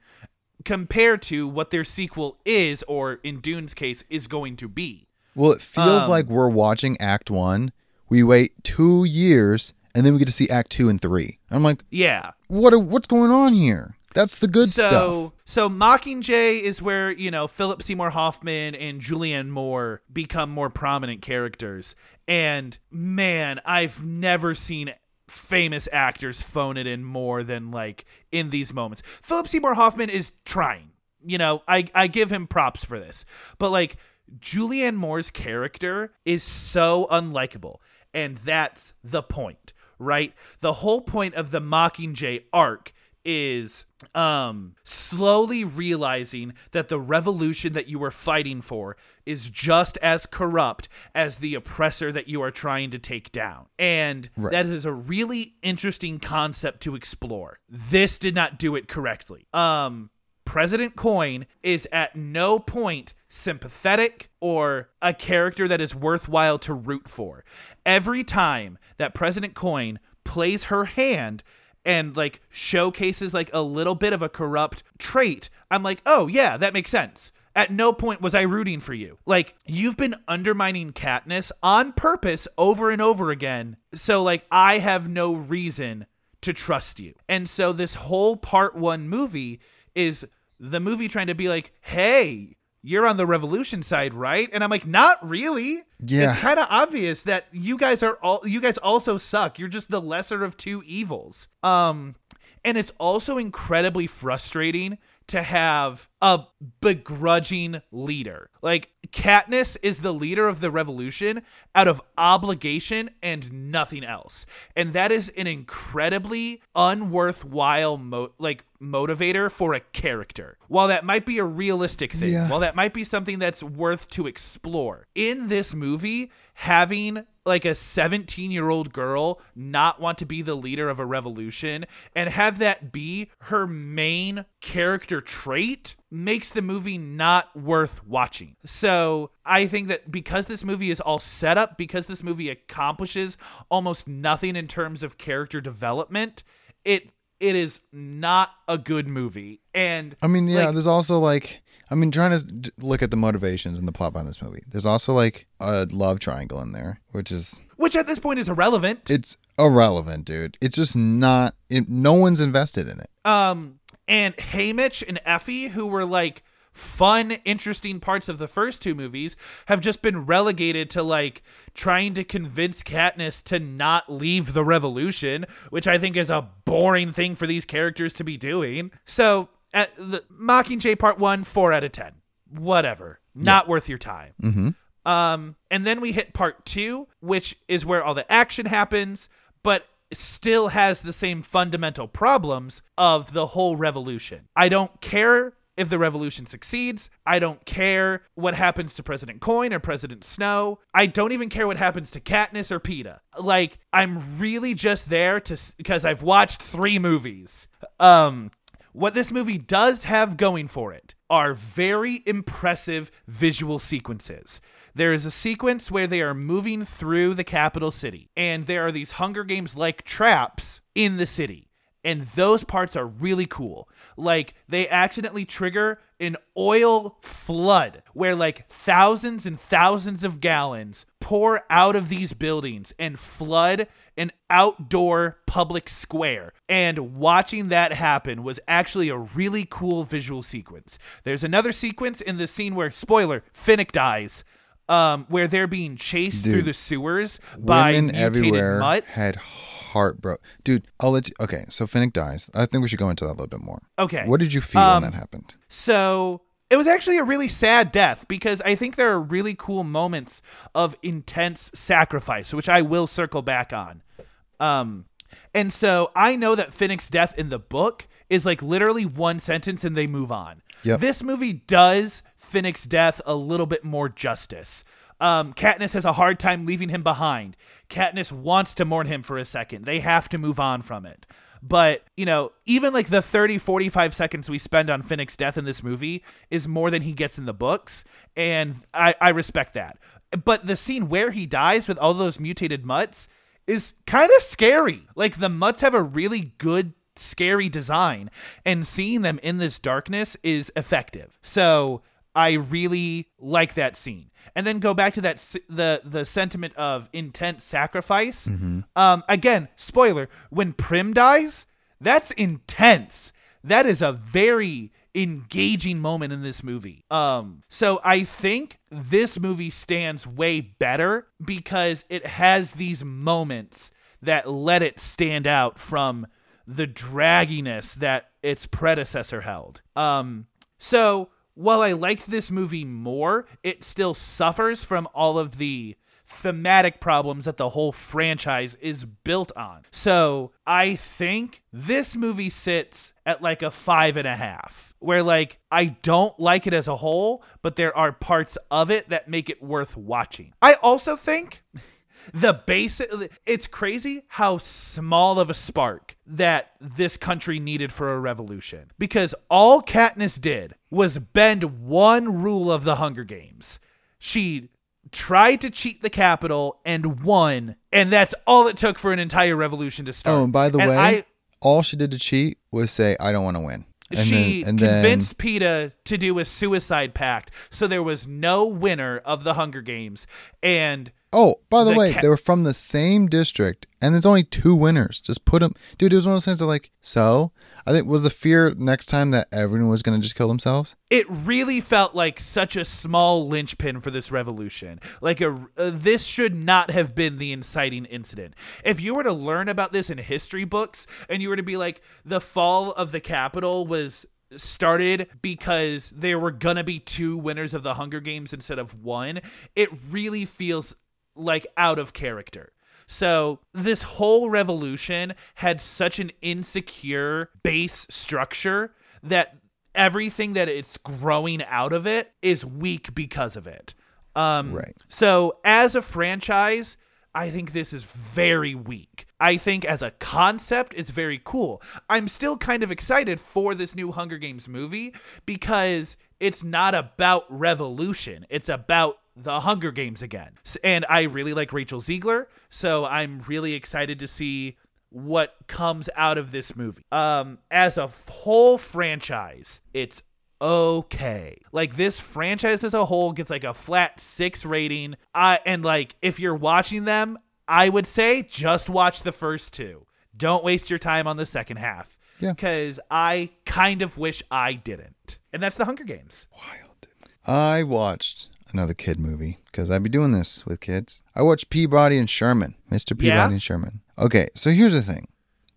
compared to what their sequel is, or in Dune's case, is going to be. Well, it feels Um, like we're watching Act One. We wait two years, and then we get to see Act Two and Three. I'm like, Yeah. what? Are, what's going on here? That's the good so, stuff. So Mockingjay is where, you know, Philip Seymour Hoffman and Julianne Moore become more prominent characters. And man, I've never seen famous actors phone it in more than like in these moments. Philip Seymour Hoffman is trying. You know, I I give him props for this. But like Julianne Moore's character is so unlikable. And that's the point, right? The whole point of the Mockingjay arc is um slowly realizing that the revolution that you were fighting for is just as corrupt as the oppressor that you are trying to take down. And Right. that is a really interesting concept to explore. This did not do it correctly. Um President Coin is at no point sympathetic or a character that is worthwhile to root for. Every time that President Coin plays her hand and like showcases like a little bit of a corrupt trait, I'm like, oh yeah, that makes sense. At no point was I rooting for you. Like, you've been undermining Katniss on purpose over and over again. So, like, I have no reason to trust you. And so, this whole part one movie is the movie trying to be like, hey, you're on the revolution side, right? And I'm like, not really. Yeah. It's kind of obvious that you guys are all you guys also suck. You're just the lesser of two evils. Um and it's also incredibly frustrating to have a begrudging leader. Like Katniss is the leader of the revolution out of obligation and nothing else. And that is an incredibly unworthwhile mo- like motivator for a character. While that might be a realistic thing, Yeah. while that might be something that's worth to explore. In this movie, having like a 17 year old girl not want to be the leader of a revolution and have that be her main character trait makes the movie not worth watching. So I think that because this movie is all set up, because this movie accomplishes almost nothing in terms of character development, it it is not a good movie. And I mean, yeah, like, there's also like, I mean, trying to look at the motivations and the plot behind this movie. There's also like a love triangle in there, which is which at this point is irrelevant. it's irrelevant, dude. It's just not. It, no one's invested in it. um and Haymitch and Effie who were like fun interesting parts of the first two movies have just been relegated to like trying to convince Katniss to not leave the revolution which I think is a boring thing for these characters to be doing. So at the Mockingjay part 1 4 out of 10 whatever. Not worth your time. Mm-hmm. um, and then we hit part two, which is where all the action happens, but still has the same fundamental problems of the whole revolution. I don't care if the revolution succeeds. I don't care what happens to President Coin or President Snow. I don't even care what happens to Katniss or Peeta. Like, I'm really just there to because I've watched three movies. Um, what this movie does have going for it are very impressive visual sequences. There is a sequence where they are moving through the capital city, and there are these Hunger Games like traps in the city. And those parts are really cool. Like, they accidentally trigger an oil flood where, like, thousands and thousands of gallons pour out of these buildings and flood an outdoor public square. And watching that happen was actually a really cool visual sequence. There's another sequence in the scene where, spoiler, Finnick dies. Um, where they're being chased Dude, through the sewers by Women mutated everywhere mutts. had heart broke. Dude, I'll let you. Okay, so Finnick dies. I think we should go into that a little bit more. Okay. What did you feel Um, when that happened? So it was actually a really sad death because I think there are really cool moments of intense sacrifice, which I will circle back on. Um, and so I know that Finnick's death in the book is like literally one sentence and they move on. Yep. This movie does Finnick's death a little bit more justice. Um, Katniss has a hard time leaving him behind. Katniss wants to mourn him for a second. They have to move on from it. But, you know, even like the 30, 45 seconds we spend on Finnick's death in this movie is more than he gets in the books. And I, I respect that. But the scene where he dies with all those mutated mutts is kind of scary. Like the mutts have a really good scary design and seeing them in this darkness is effective. So I really like that scene. And then go back to that the the sentiment of intense sacrifice. Um again, spoiler, when Prim dies, that's intense. That is a very engaging moment in this movie. Um so I think this movie stands way better because it has these moments that let it stand out from the dragginess that its predecessor held. Um, so while I liked this movie more, it still suffers from all of the thematic problems that the whole franchise is built on. So I think this movie sits at like a five and a half, where like I don't like it as a whole, but there are parts of it that make it worth watching. I also think the basic it's crazy how small of a spark that this country needed for a revolution because all Katniss did was bend one rule of the Hunger Games. She tried to cheat the Capitol and won, and that's all it took for an entire revolution to start. Oh, and by the And way, I, all she did to cheat was say, "I don't want to win." And she then, convinced Peeta to do a suicide pact, so there was no winner of the Hunger Games, and then, oh, by the, the way, ca- they were from the same district, and there's only two winners. Just put them, dude. It was one of those things of like, so I think was the fear next time that everyone was gonna just kill themselves. it really felt like such a small linchpin for this revolution. Like a uh, this should not have been the inciting incident. If you were to learn about this in history books and you were to be like the fall of the Capitol was started because there were gonna be two winners of the Hunger Games instead of one, it really feels like out of character. So, this whole revolution had such an insecure base structure that everything that it's growing out of it is weak because of it. Um, Right. So, as a franchise, I think this is very weak. I think as a concept, it's very cool. I'm still kind of excited for this new Hunger Games movie because it's not about revolution, it's about the Hunger Games again. And I really like Rachel Zegler, so I'm really excited to see what comes out of this movie. Um, as a whole franchise, it's okay. Like this franchise as a whole gets like a flat six rating. Uh, and like if you're watching them, I would say just watch the first two. Don't waste your time on the second half. Yeah. Because I kind of wish I didn't. And that's the Hunger Games. Wild. I watched another kid movie because I'd be doing this with kids. I watched Peabody and Sherman, Mr. Peabody Yeah? and Sherman. Okay, so here's the thing.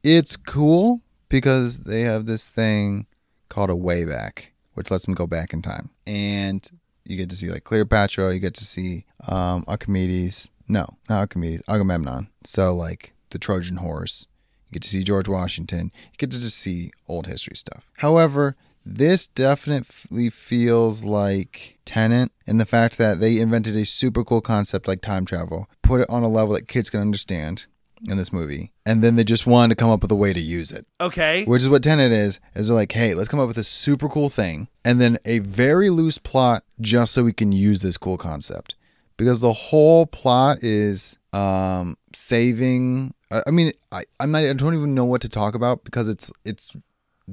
It's cool because they have this thing called a wayback, which lets them go back in time. And you get to see like Cleopatra, you get to see um Archimedes. No, not Archimedes, Agamemnon. So like the Trojan horse. You get to see George Washington. You get to just see old history stuff. However, this definitely feels like Tenet in the fact that they invented a super cool concept like time travel, put it on a level that kids can understand in this movie, and then they just wanted to come up with a way to use it. Okay. Which is what Tenet is, is they're like, hey, let's come up with a super cool thing, and then a very loose plot just so we can use this cool concept. Because the whole plot is um saving I I mean, I, I'm not I don't even know what to talk about because it's it's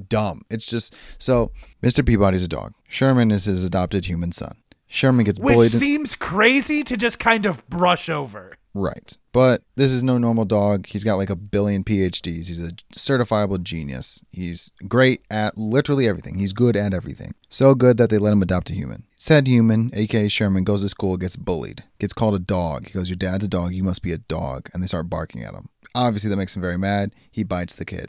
dumb. It's just so Mr. Peabody's a dog. Sherman is his adopted human son. Sherman gets Which bullied. in- seems crazy to just kind of brush over. Right. But this is no normal dog. He's got like a billion PhDs. He's a certifiable genius. He's great at literally everything. He's good at everything. So good that they let him adopt a human. Said human, aka Sherman, goes to school, gets bullied, gets called a dog. He goes, Your dad's a dog. You must be a dog. And they start barking at him. Obviously, that makes him very mad. He bites the kid.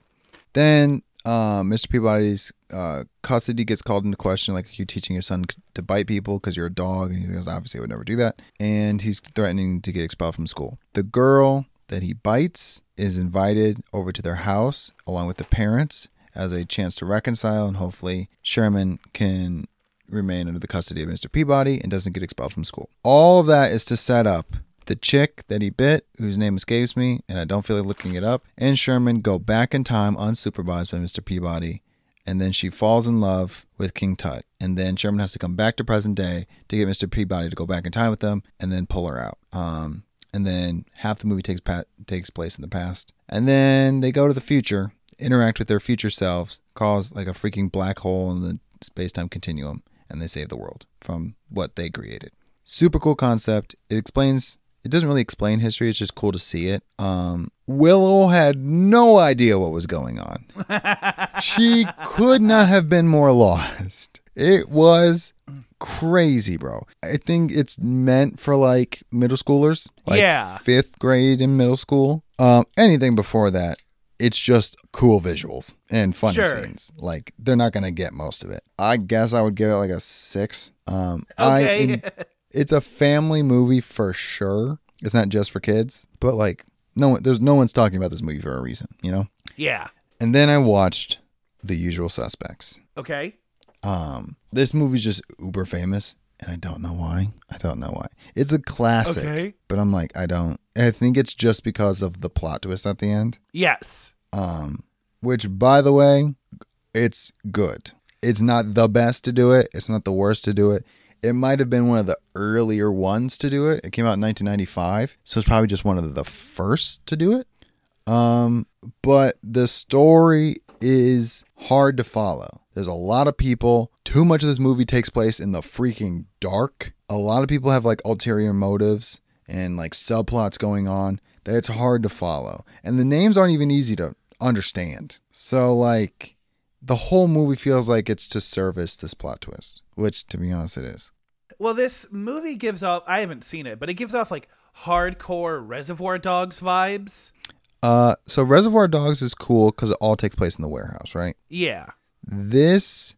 Then um, Mr. Peabody's uh, custody gets called into question. Like, you teaching your son to bite people because you're a dog? And he goes, obviously, I would never do that. And he's threatening to get expelled from school. The girl that he bites is invited over to their house along with the parents as a chance to reconcile. And hopefully, Sherman can remain under the custody of Mr. Peabody and doesn't get expelled from school. All of that is to set up the chick that he bit, whose name escapes me, and I don't feel like looking it up, and Sherman go back in time unsupervised by Mr. Peabody, and then she falls in love with King Tut. And then Sherman has to come back to present day to get Mr. Peabody to go back in time with them and then pull her out. Um, and then half the movie takes pa- takes place in the past. And then they go to the future, interact with their future selves, cause like a freaking black hole in the space time continuum, and they save the world from what they created. Super cool concept. It explains it doesn't really explain history, it's just cool to see it. Um Willow had no idea what was going on. she could not have been more lost. It was crazy, bro. I think it's meant for like middle schoolers, like Yeah. fifth grade in middle school. Um, anything before that, it's just cool visuals and funny Sure. scenes. Like they're not gonna get most of it. I guess I would give it like a six. Um, Okay. I it's a family movie for sure. It's not just for kids, but like no one, there's no one's talking about this movie for a reason, you know. yeah. And then I watched The Usual Suspects. Okay. Um, this movie's just uber famous, and I don't know why. I don't know why. It's a classic, Okay. but I'm like, I don't. I think it's just because of the plot twist at the end. Yes. Um, which, by the way, it's good. It's not the best to do it. It's not the worst to do it. It might have been one of the earlier ones to do it. It came out in 1995, so it's probably just one of the first to do it. Um, but the story is hard to follow. There's a lot of people. Too much of this movie takes place in the freaking dark. A lot of people have like ulterior motives and like subplots going on that it's hard to follow. And the names aren't even easy to understand. So like the whole movie feels like it's to service this plot twist, which to be honest it is. Well, this movie gives off, I haven't seen it, but it gives off like hardcore Reservoir Dogs vibes. Uh so Reservoir Dogs is cool cuz it all takes place in the warehouse, right? Yeah. This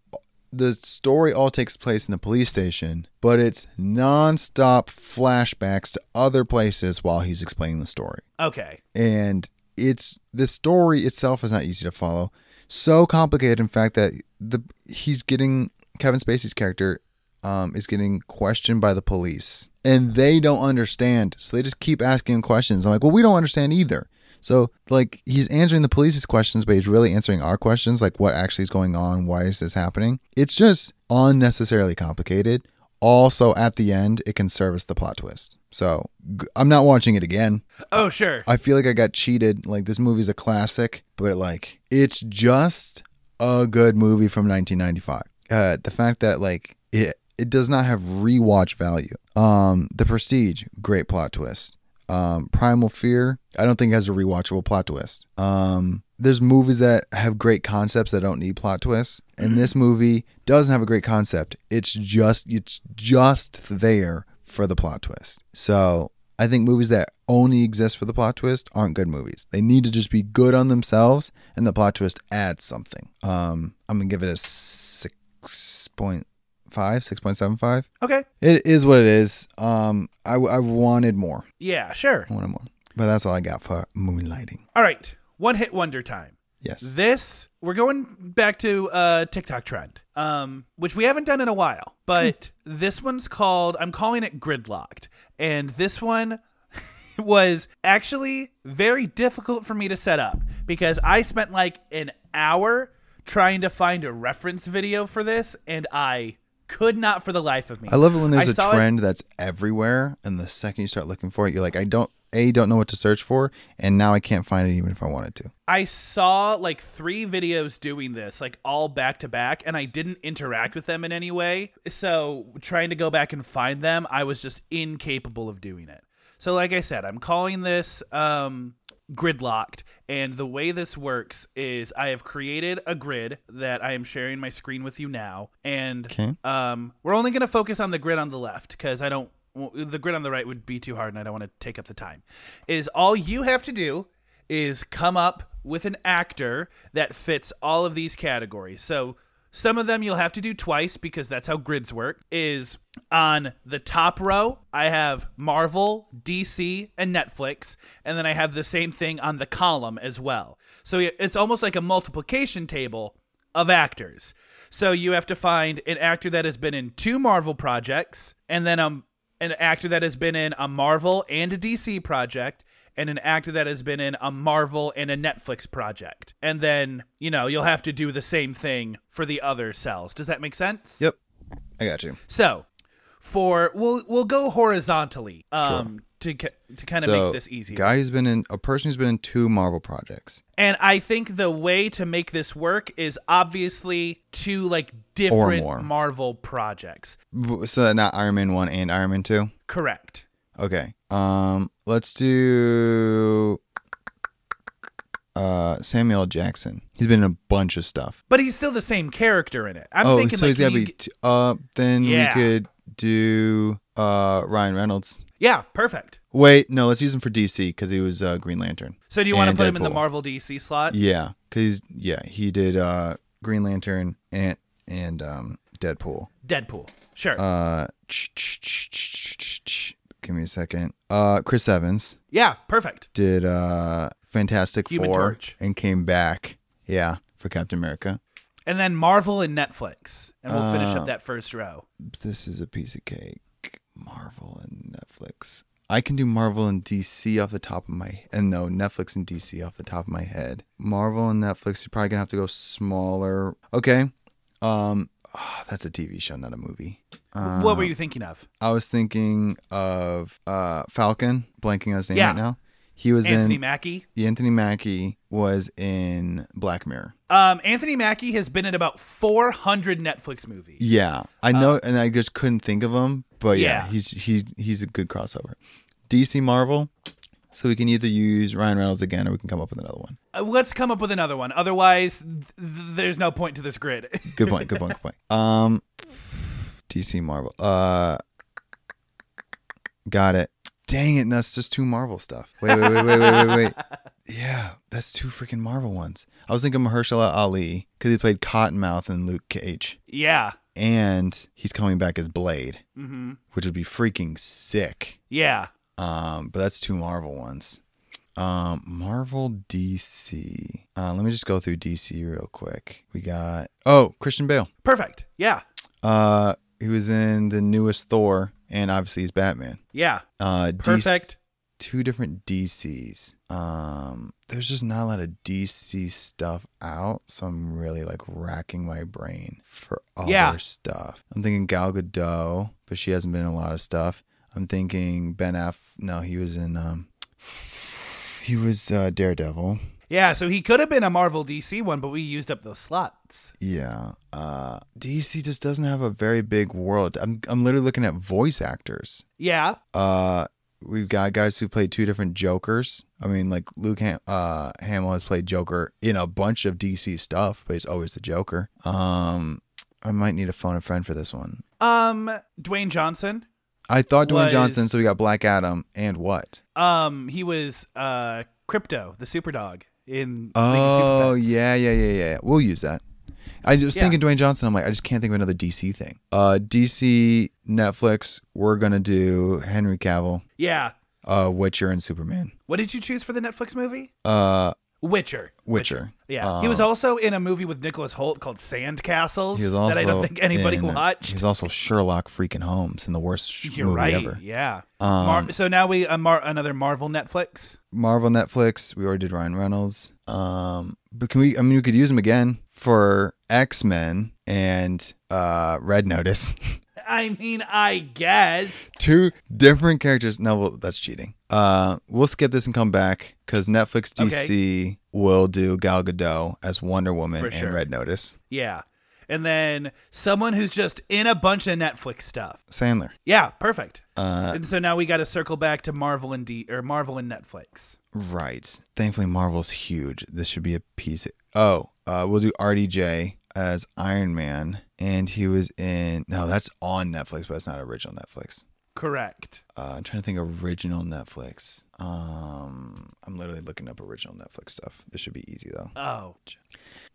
the story all takes place in a police station, but it's non-stop flashbacks to other places while he's explaining the story. Okay. And it's the story itself is not easy to follow. So complicated, in fact, that the he's getting Kevin Spacey's character um, is getting questioned by the police, and they don't understand. So they just keep asking him questions. I'm like, well, we don't understand either. So like he's answering the police's questions, but he's really answering our questions, like what actually is going on, why is this happening? It's just unnecessarily complicated. Also, at the end, it can service the plot twist. So g- I'm not watching it again. Oh, sure. I feel like I got cheated. Like this movie's a classic, but like it's just a good movie from 1995. Uh, the fact that like it it does not have rewatch value. Um, The Prestige, great plot twist. Um, Primal Fear, I don't think has a rewatchable plot twist. Um, there's movies that have great concepts that don't need plot twists, and this movie doesn't have a great concept. It's just it's just there for the plot twist. So I think movies that only exist for the plot twist aren't good movies. They need to just be good on themselves, and the plot twist adds something. Um, I'm gonna give it a six point five, six point seven five. Okay. It is what it is. Um, I, I wanted more. Yeah, sure. I wanted more, but that's all I got for moonlighting. All right. One hit wonder time. Yes. This we're going back to uh TikTok trend, um, which we haven't done in a while. But this one's called I'm calling it gridlocked, and this one was actually very difficult for me to set up because I spent like an hour trying to find a reference video for this, and I could not for the life of me. I love it when there's I a saw it- trend that's everywhere, and the second you start looking for it, you're like, I don't a don't know what to search for, and now I can't find it even if I wanted to. I saw like three videos doing this, like all back to back, and I didn't interact with them in any way. So trying to go back and find them, I was just incapable of doing it. So like I said, I'm calling this um, gridlocked, and the way this works is I have created a grid that I am sharing my screen with you now, and Okay. um, we're only going to focus on the grid on the left because I don't. Well, The grid on the right would be too hard, and I don't want to take up the time. Is all you have to do is come up with an actor that fits all of these categories. So some of them you'll have to do twice because that's how grids work. Is on the top row, I have Marvel, DC, and Netflix, and then I have the same thing on the column as well. So it's almost like a multiplication table of actors. So you have to find an actor that has been in two Marvel projects, and then um, an actor that has been in a Marvel and a DC project, and an actor that has been in a Marvel and a Netflix project. And then, you know, you'll have to do the same thing for the other cells. Does that make sense? Yep, I got you. So, for we'll we'll go horizontally um to to kind of so, make this easier. guy who's been in a person who's been in two Marvel projects. And I think the way to make this work is obviously two like different. Marvel projects. So not Iron Man one and Iron Man two. Correct. Okay. Um, let's do uh Samuel Jackson. He's been in a bunch of stuff. But he's still the same character in it. I'm oh, thinking so like he's gotta be g- uh. Then Yeah. we could do uh Ryan Reynolds. Yeah, perfect. Wait, no, let's use him for DC because he was uh, Green Lantern. So do you want to put him in the Marvel DC slot? Yeah, because yeah, he did uh Green Lantern and and um Deadpool. Deadpool. Sure. Uh, give me a second. Uh, Chris Evans yeah, perfect. did uh Fantastic Human Four Torch. and came back. Yeah, for Captain America. And then Marvel and Netflix. And we'll finish Uh, up that first row. This is a piece of cake. Marvel and Netflix. I can do Marvel and DC off the top of my and no Netflix and DC off the top of my head. Marvel and Netflix, you're probably gonna have to go smaller. Okay. Um, ah, that's a TV show, not a movie. Uh, what were you thinking of? I was thinking of uh Falcon, blanking on his name Yeah. right now. He was Anthony in Mackie. Anthony Mackie was in Black Mirror. Um, Anthony Mackie has been in about 400 Netflix movies. Yeah, I know, and I just couldn't think of him. But yeah, Uh, Yeah. he's he's he's a good crossover. DC Marvel, so we can either use Ryan Reynolds again, or we can come up with another one. Uh, let's come up with another one. Otherwise, th- th- there's no point to this grid. Good point. Good point. Good point. Um, DC Marvel. Uh, got it. Dang it! That's just two Marvel stuff. Wait, wait, wait, wait, wait, wait, wait. Yeah, that's two freaking Marvel ones. I was thinking Mahershala Ali because he played Cottonmouth in Luke Cage, Yeah. and he's coming back as Blade, Mm-hmm. which would be freaking sick. Yeah. Um, but that's two Marvel ones. Um, Marvel DC. Uh, let me just go through DC real quick. We got oh Christian Bale. Perfect. Yeah. Uh, he was in the newest Thor, and obviously he's Batman. Yeah. Uh, DC Perfect. two different DCs. Um, there's just not a lot of DC stuff out, so I'm really like racking my brain for other Yeah. stuff. I'm thinking Gal Gadot, but she hasn't been in a lot of stuff. I'm thinking Ben Aff. No, he was in. Um, he was uh, Daredevil. Yeah. So he could have been a Marvel DC one, but we used up those slots. Yeah. Uh, DC just doesn't have a very big world. I'm I'm literally looking at voice actors. Yeah. Uh, we've got guys who played two different Jokers. I mean, like Luke Ham- uh, Hamill has played Joker in a bunch of DC stuff, but he's always the Joker. Um, I might need to phone a friend for this one. Um, Dwayne Johnson. I thought Dwayne Was- Johnson, so we got Black Adam and what? Um, he was uh Krypto, the super dog in Oh yeah, yeah, yeah, yeah. We'll use that. I was Yeah. thinking Dwayne Johnson. I'm like, I just can't think of another DC thing. Uh, DC Netflix. We're gonna do Henry Cavill, Yeah. uh, Witcher, and Superman. What did you choose for the Netflix movie? Uh, Witcher. Witcher. Yeah. he was also in a movie with Nicholas Hoult called Sandcastles He was also that I don't think anybody in- watched. He's also Sherlock freaking Holmes in the worst sh- You're movie right. ever. Yeah. Um, Mar- so now we uh, Mar- another Marvel Netflix. Marvel Netflix. We already did Ryan Reynolds. Um, but can we? I mean, we could use him again for X Men and uh, Red Notice. I mean, I guess. Two different characters. No, well, that's cheating. Uh, we'll skip this and come back because Netflix DC will do Gal Gadot as Wonder Woman For and sure. Red Notice. Yeah. And then someone who's just in a bunch of Netflix stuff. Sandler. Yeah, perfect. Uh, and so now we got to circle back to Marvel and D or Marvel and Netflix. Right. Thankfully, Marvel's huge. This should be a piece. oh, uh, we'll do RDJ as Iron Man, and he was in. No, that's on Netflix, but it's not original Netflix. Correct. Uh, I'm trying to think original Netflix. Um, I'm literally looking up original Netflix stuff. This should be easy though. Oh,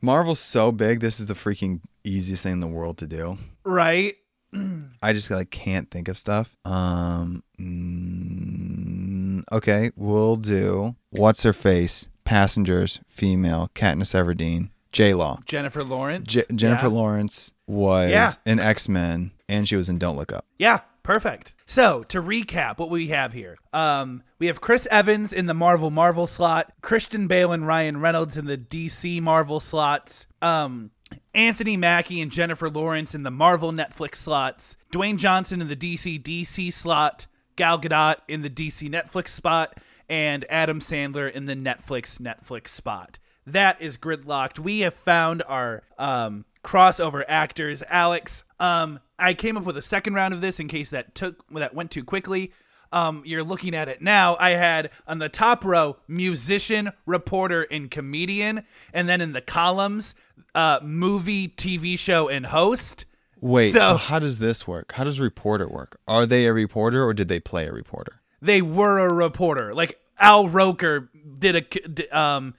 Marvel's so big. This is the freaking easiest thing in the world to do. right. I just like can't think of stuff. Um, mm, okay, we'll do what's her face? Passengers, female, Katniss Everdeen, J Law. Jennifer Lawrence. J- Jennifer yeah. Lawrence was Yeah. in X Men, and she was in Don't Look Up. Yeah, perfect. So to recap, what we have here, um, we have Chris Evans in the Marvel Marvel slot, Christian Bale and Ryan Reynolds in the DC Marvel slots, um, Anthony Mackie and Jennifer Lawrence in the Marvel Netflix slots, Dwayne Johnson in the DC DC slot, Gal Gadot in the DC Netflix spot, and Adam Sandler in the Netflix Netflix spot. That is gridlocked. We have found our um, crossover actors. Alec, um, I came up with a second round of this in case that took that went too quickly. Um, you're looking at it now. I had on the top row musician, reporter, and comedian, and then in the columns, uh, movie, TV show, and host. Wait, so, So- how does this work? How does reporter work? Are they a reporter or did they play a reporter? they were a reporter. Like Al Roker did a um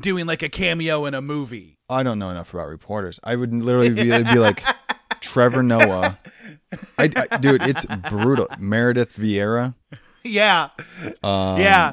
doing like a cameo in a movie. I don't know enough about reporters. I would literally be, be like Trevor Noah. I, I, dude, it's brutal. Meredith Vieira. Yeah, Um, yeah.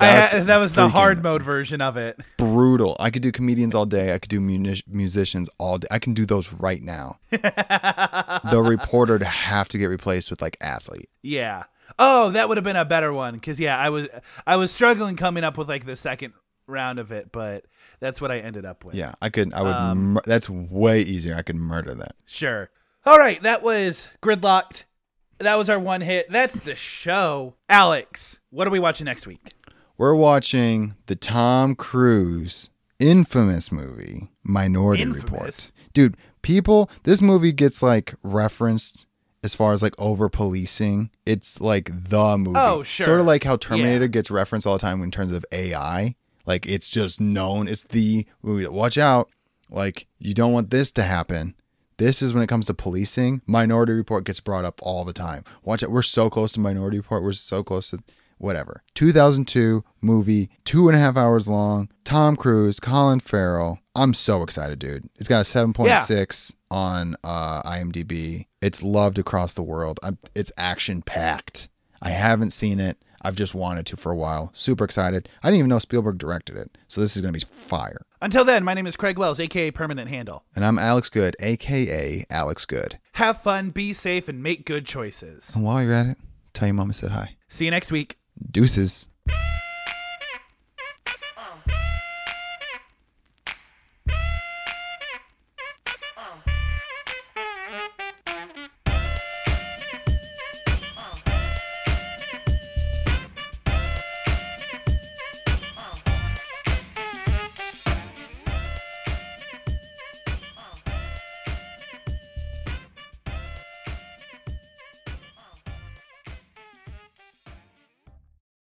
I that was the hard mode version of it. brutal. I could do comedians all day. I could do musicians all day. I can do those right now. the reporter to have to get replaced with like athlete. Yeah. Oh, that would have been a better one because yeah, I was I was struggling coming up with like the second round of it, but that's what I ended up with. Yeah, I could. I would. Um, mur- that's way easier. I could murder that. Sure. All right, that was gridlocked. That was our one hit. That's the show. Alec, what are we watching next week? We're watching the Tom Cruise infamous movie Minority Infamous? Report. Dude, people, this movie gets like referenced as far as like over policing. It's like the movie. Oh, sure. Sort of like how Terminator Yeah. gets referenced all the time in terms of AI. Like it's just known. It's the movie. Watch out. Like you don't want this to happen. This is when it comes to policing. Minority Report gets brought up all the time. Watch it. We're so close to Minority Report. We're so close to whatever. 2002 movie, two and a half hours long. Tom Cruise, Colin Farrell. I'm so excited, dude. It's got a 7.6 on uh, IMDb. It's loved across the world. I'm, it's action packed. I haven't seen it. I've just wanted to for a while. Super excited. I didn't even know Spielberg directed it. So this is going to be fire. Until then, my name is Craig Wells, aka Permanent Handle. And I'm Alec Good, aka Alec Good. Have fun, be safe, and make good choices. And while you're at it, tell your mama said hi. See you next week. Deuces.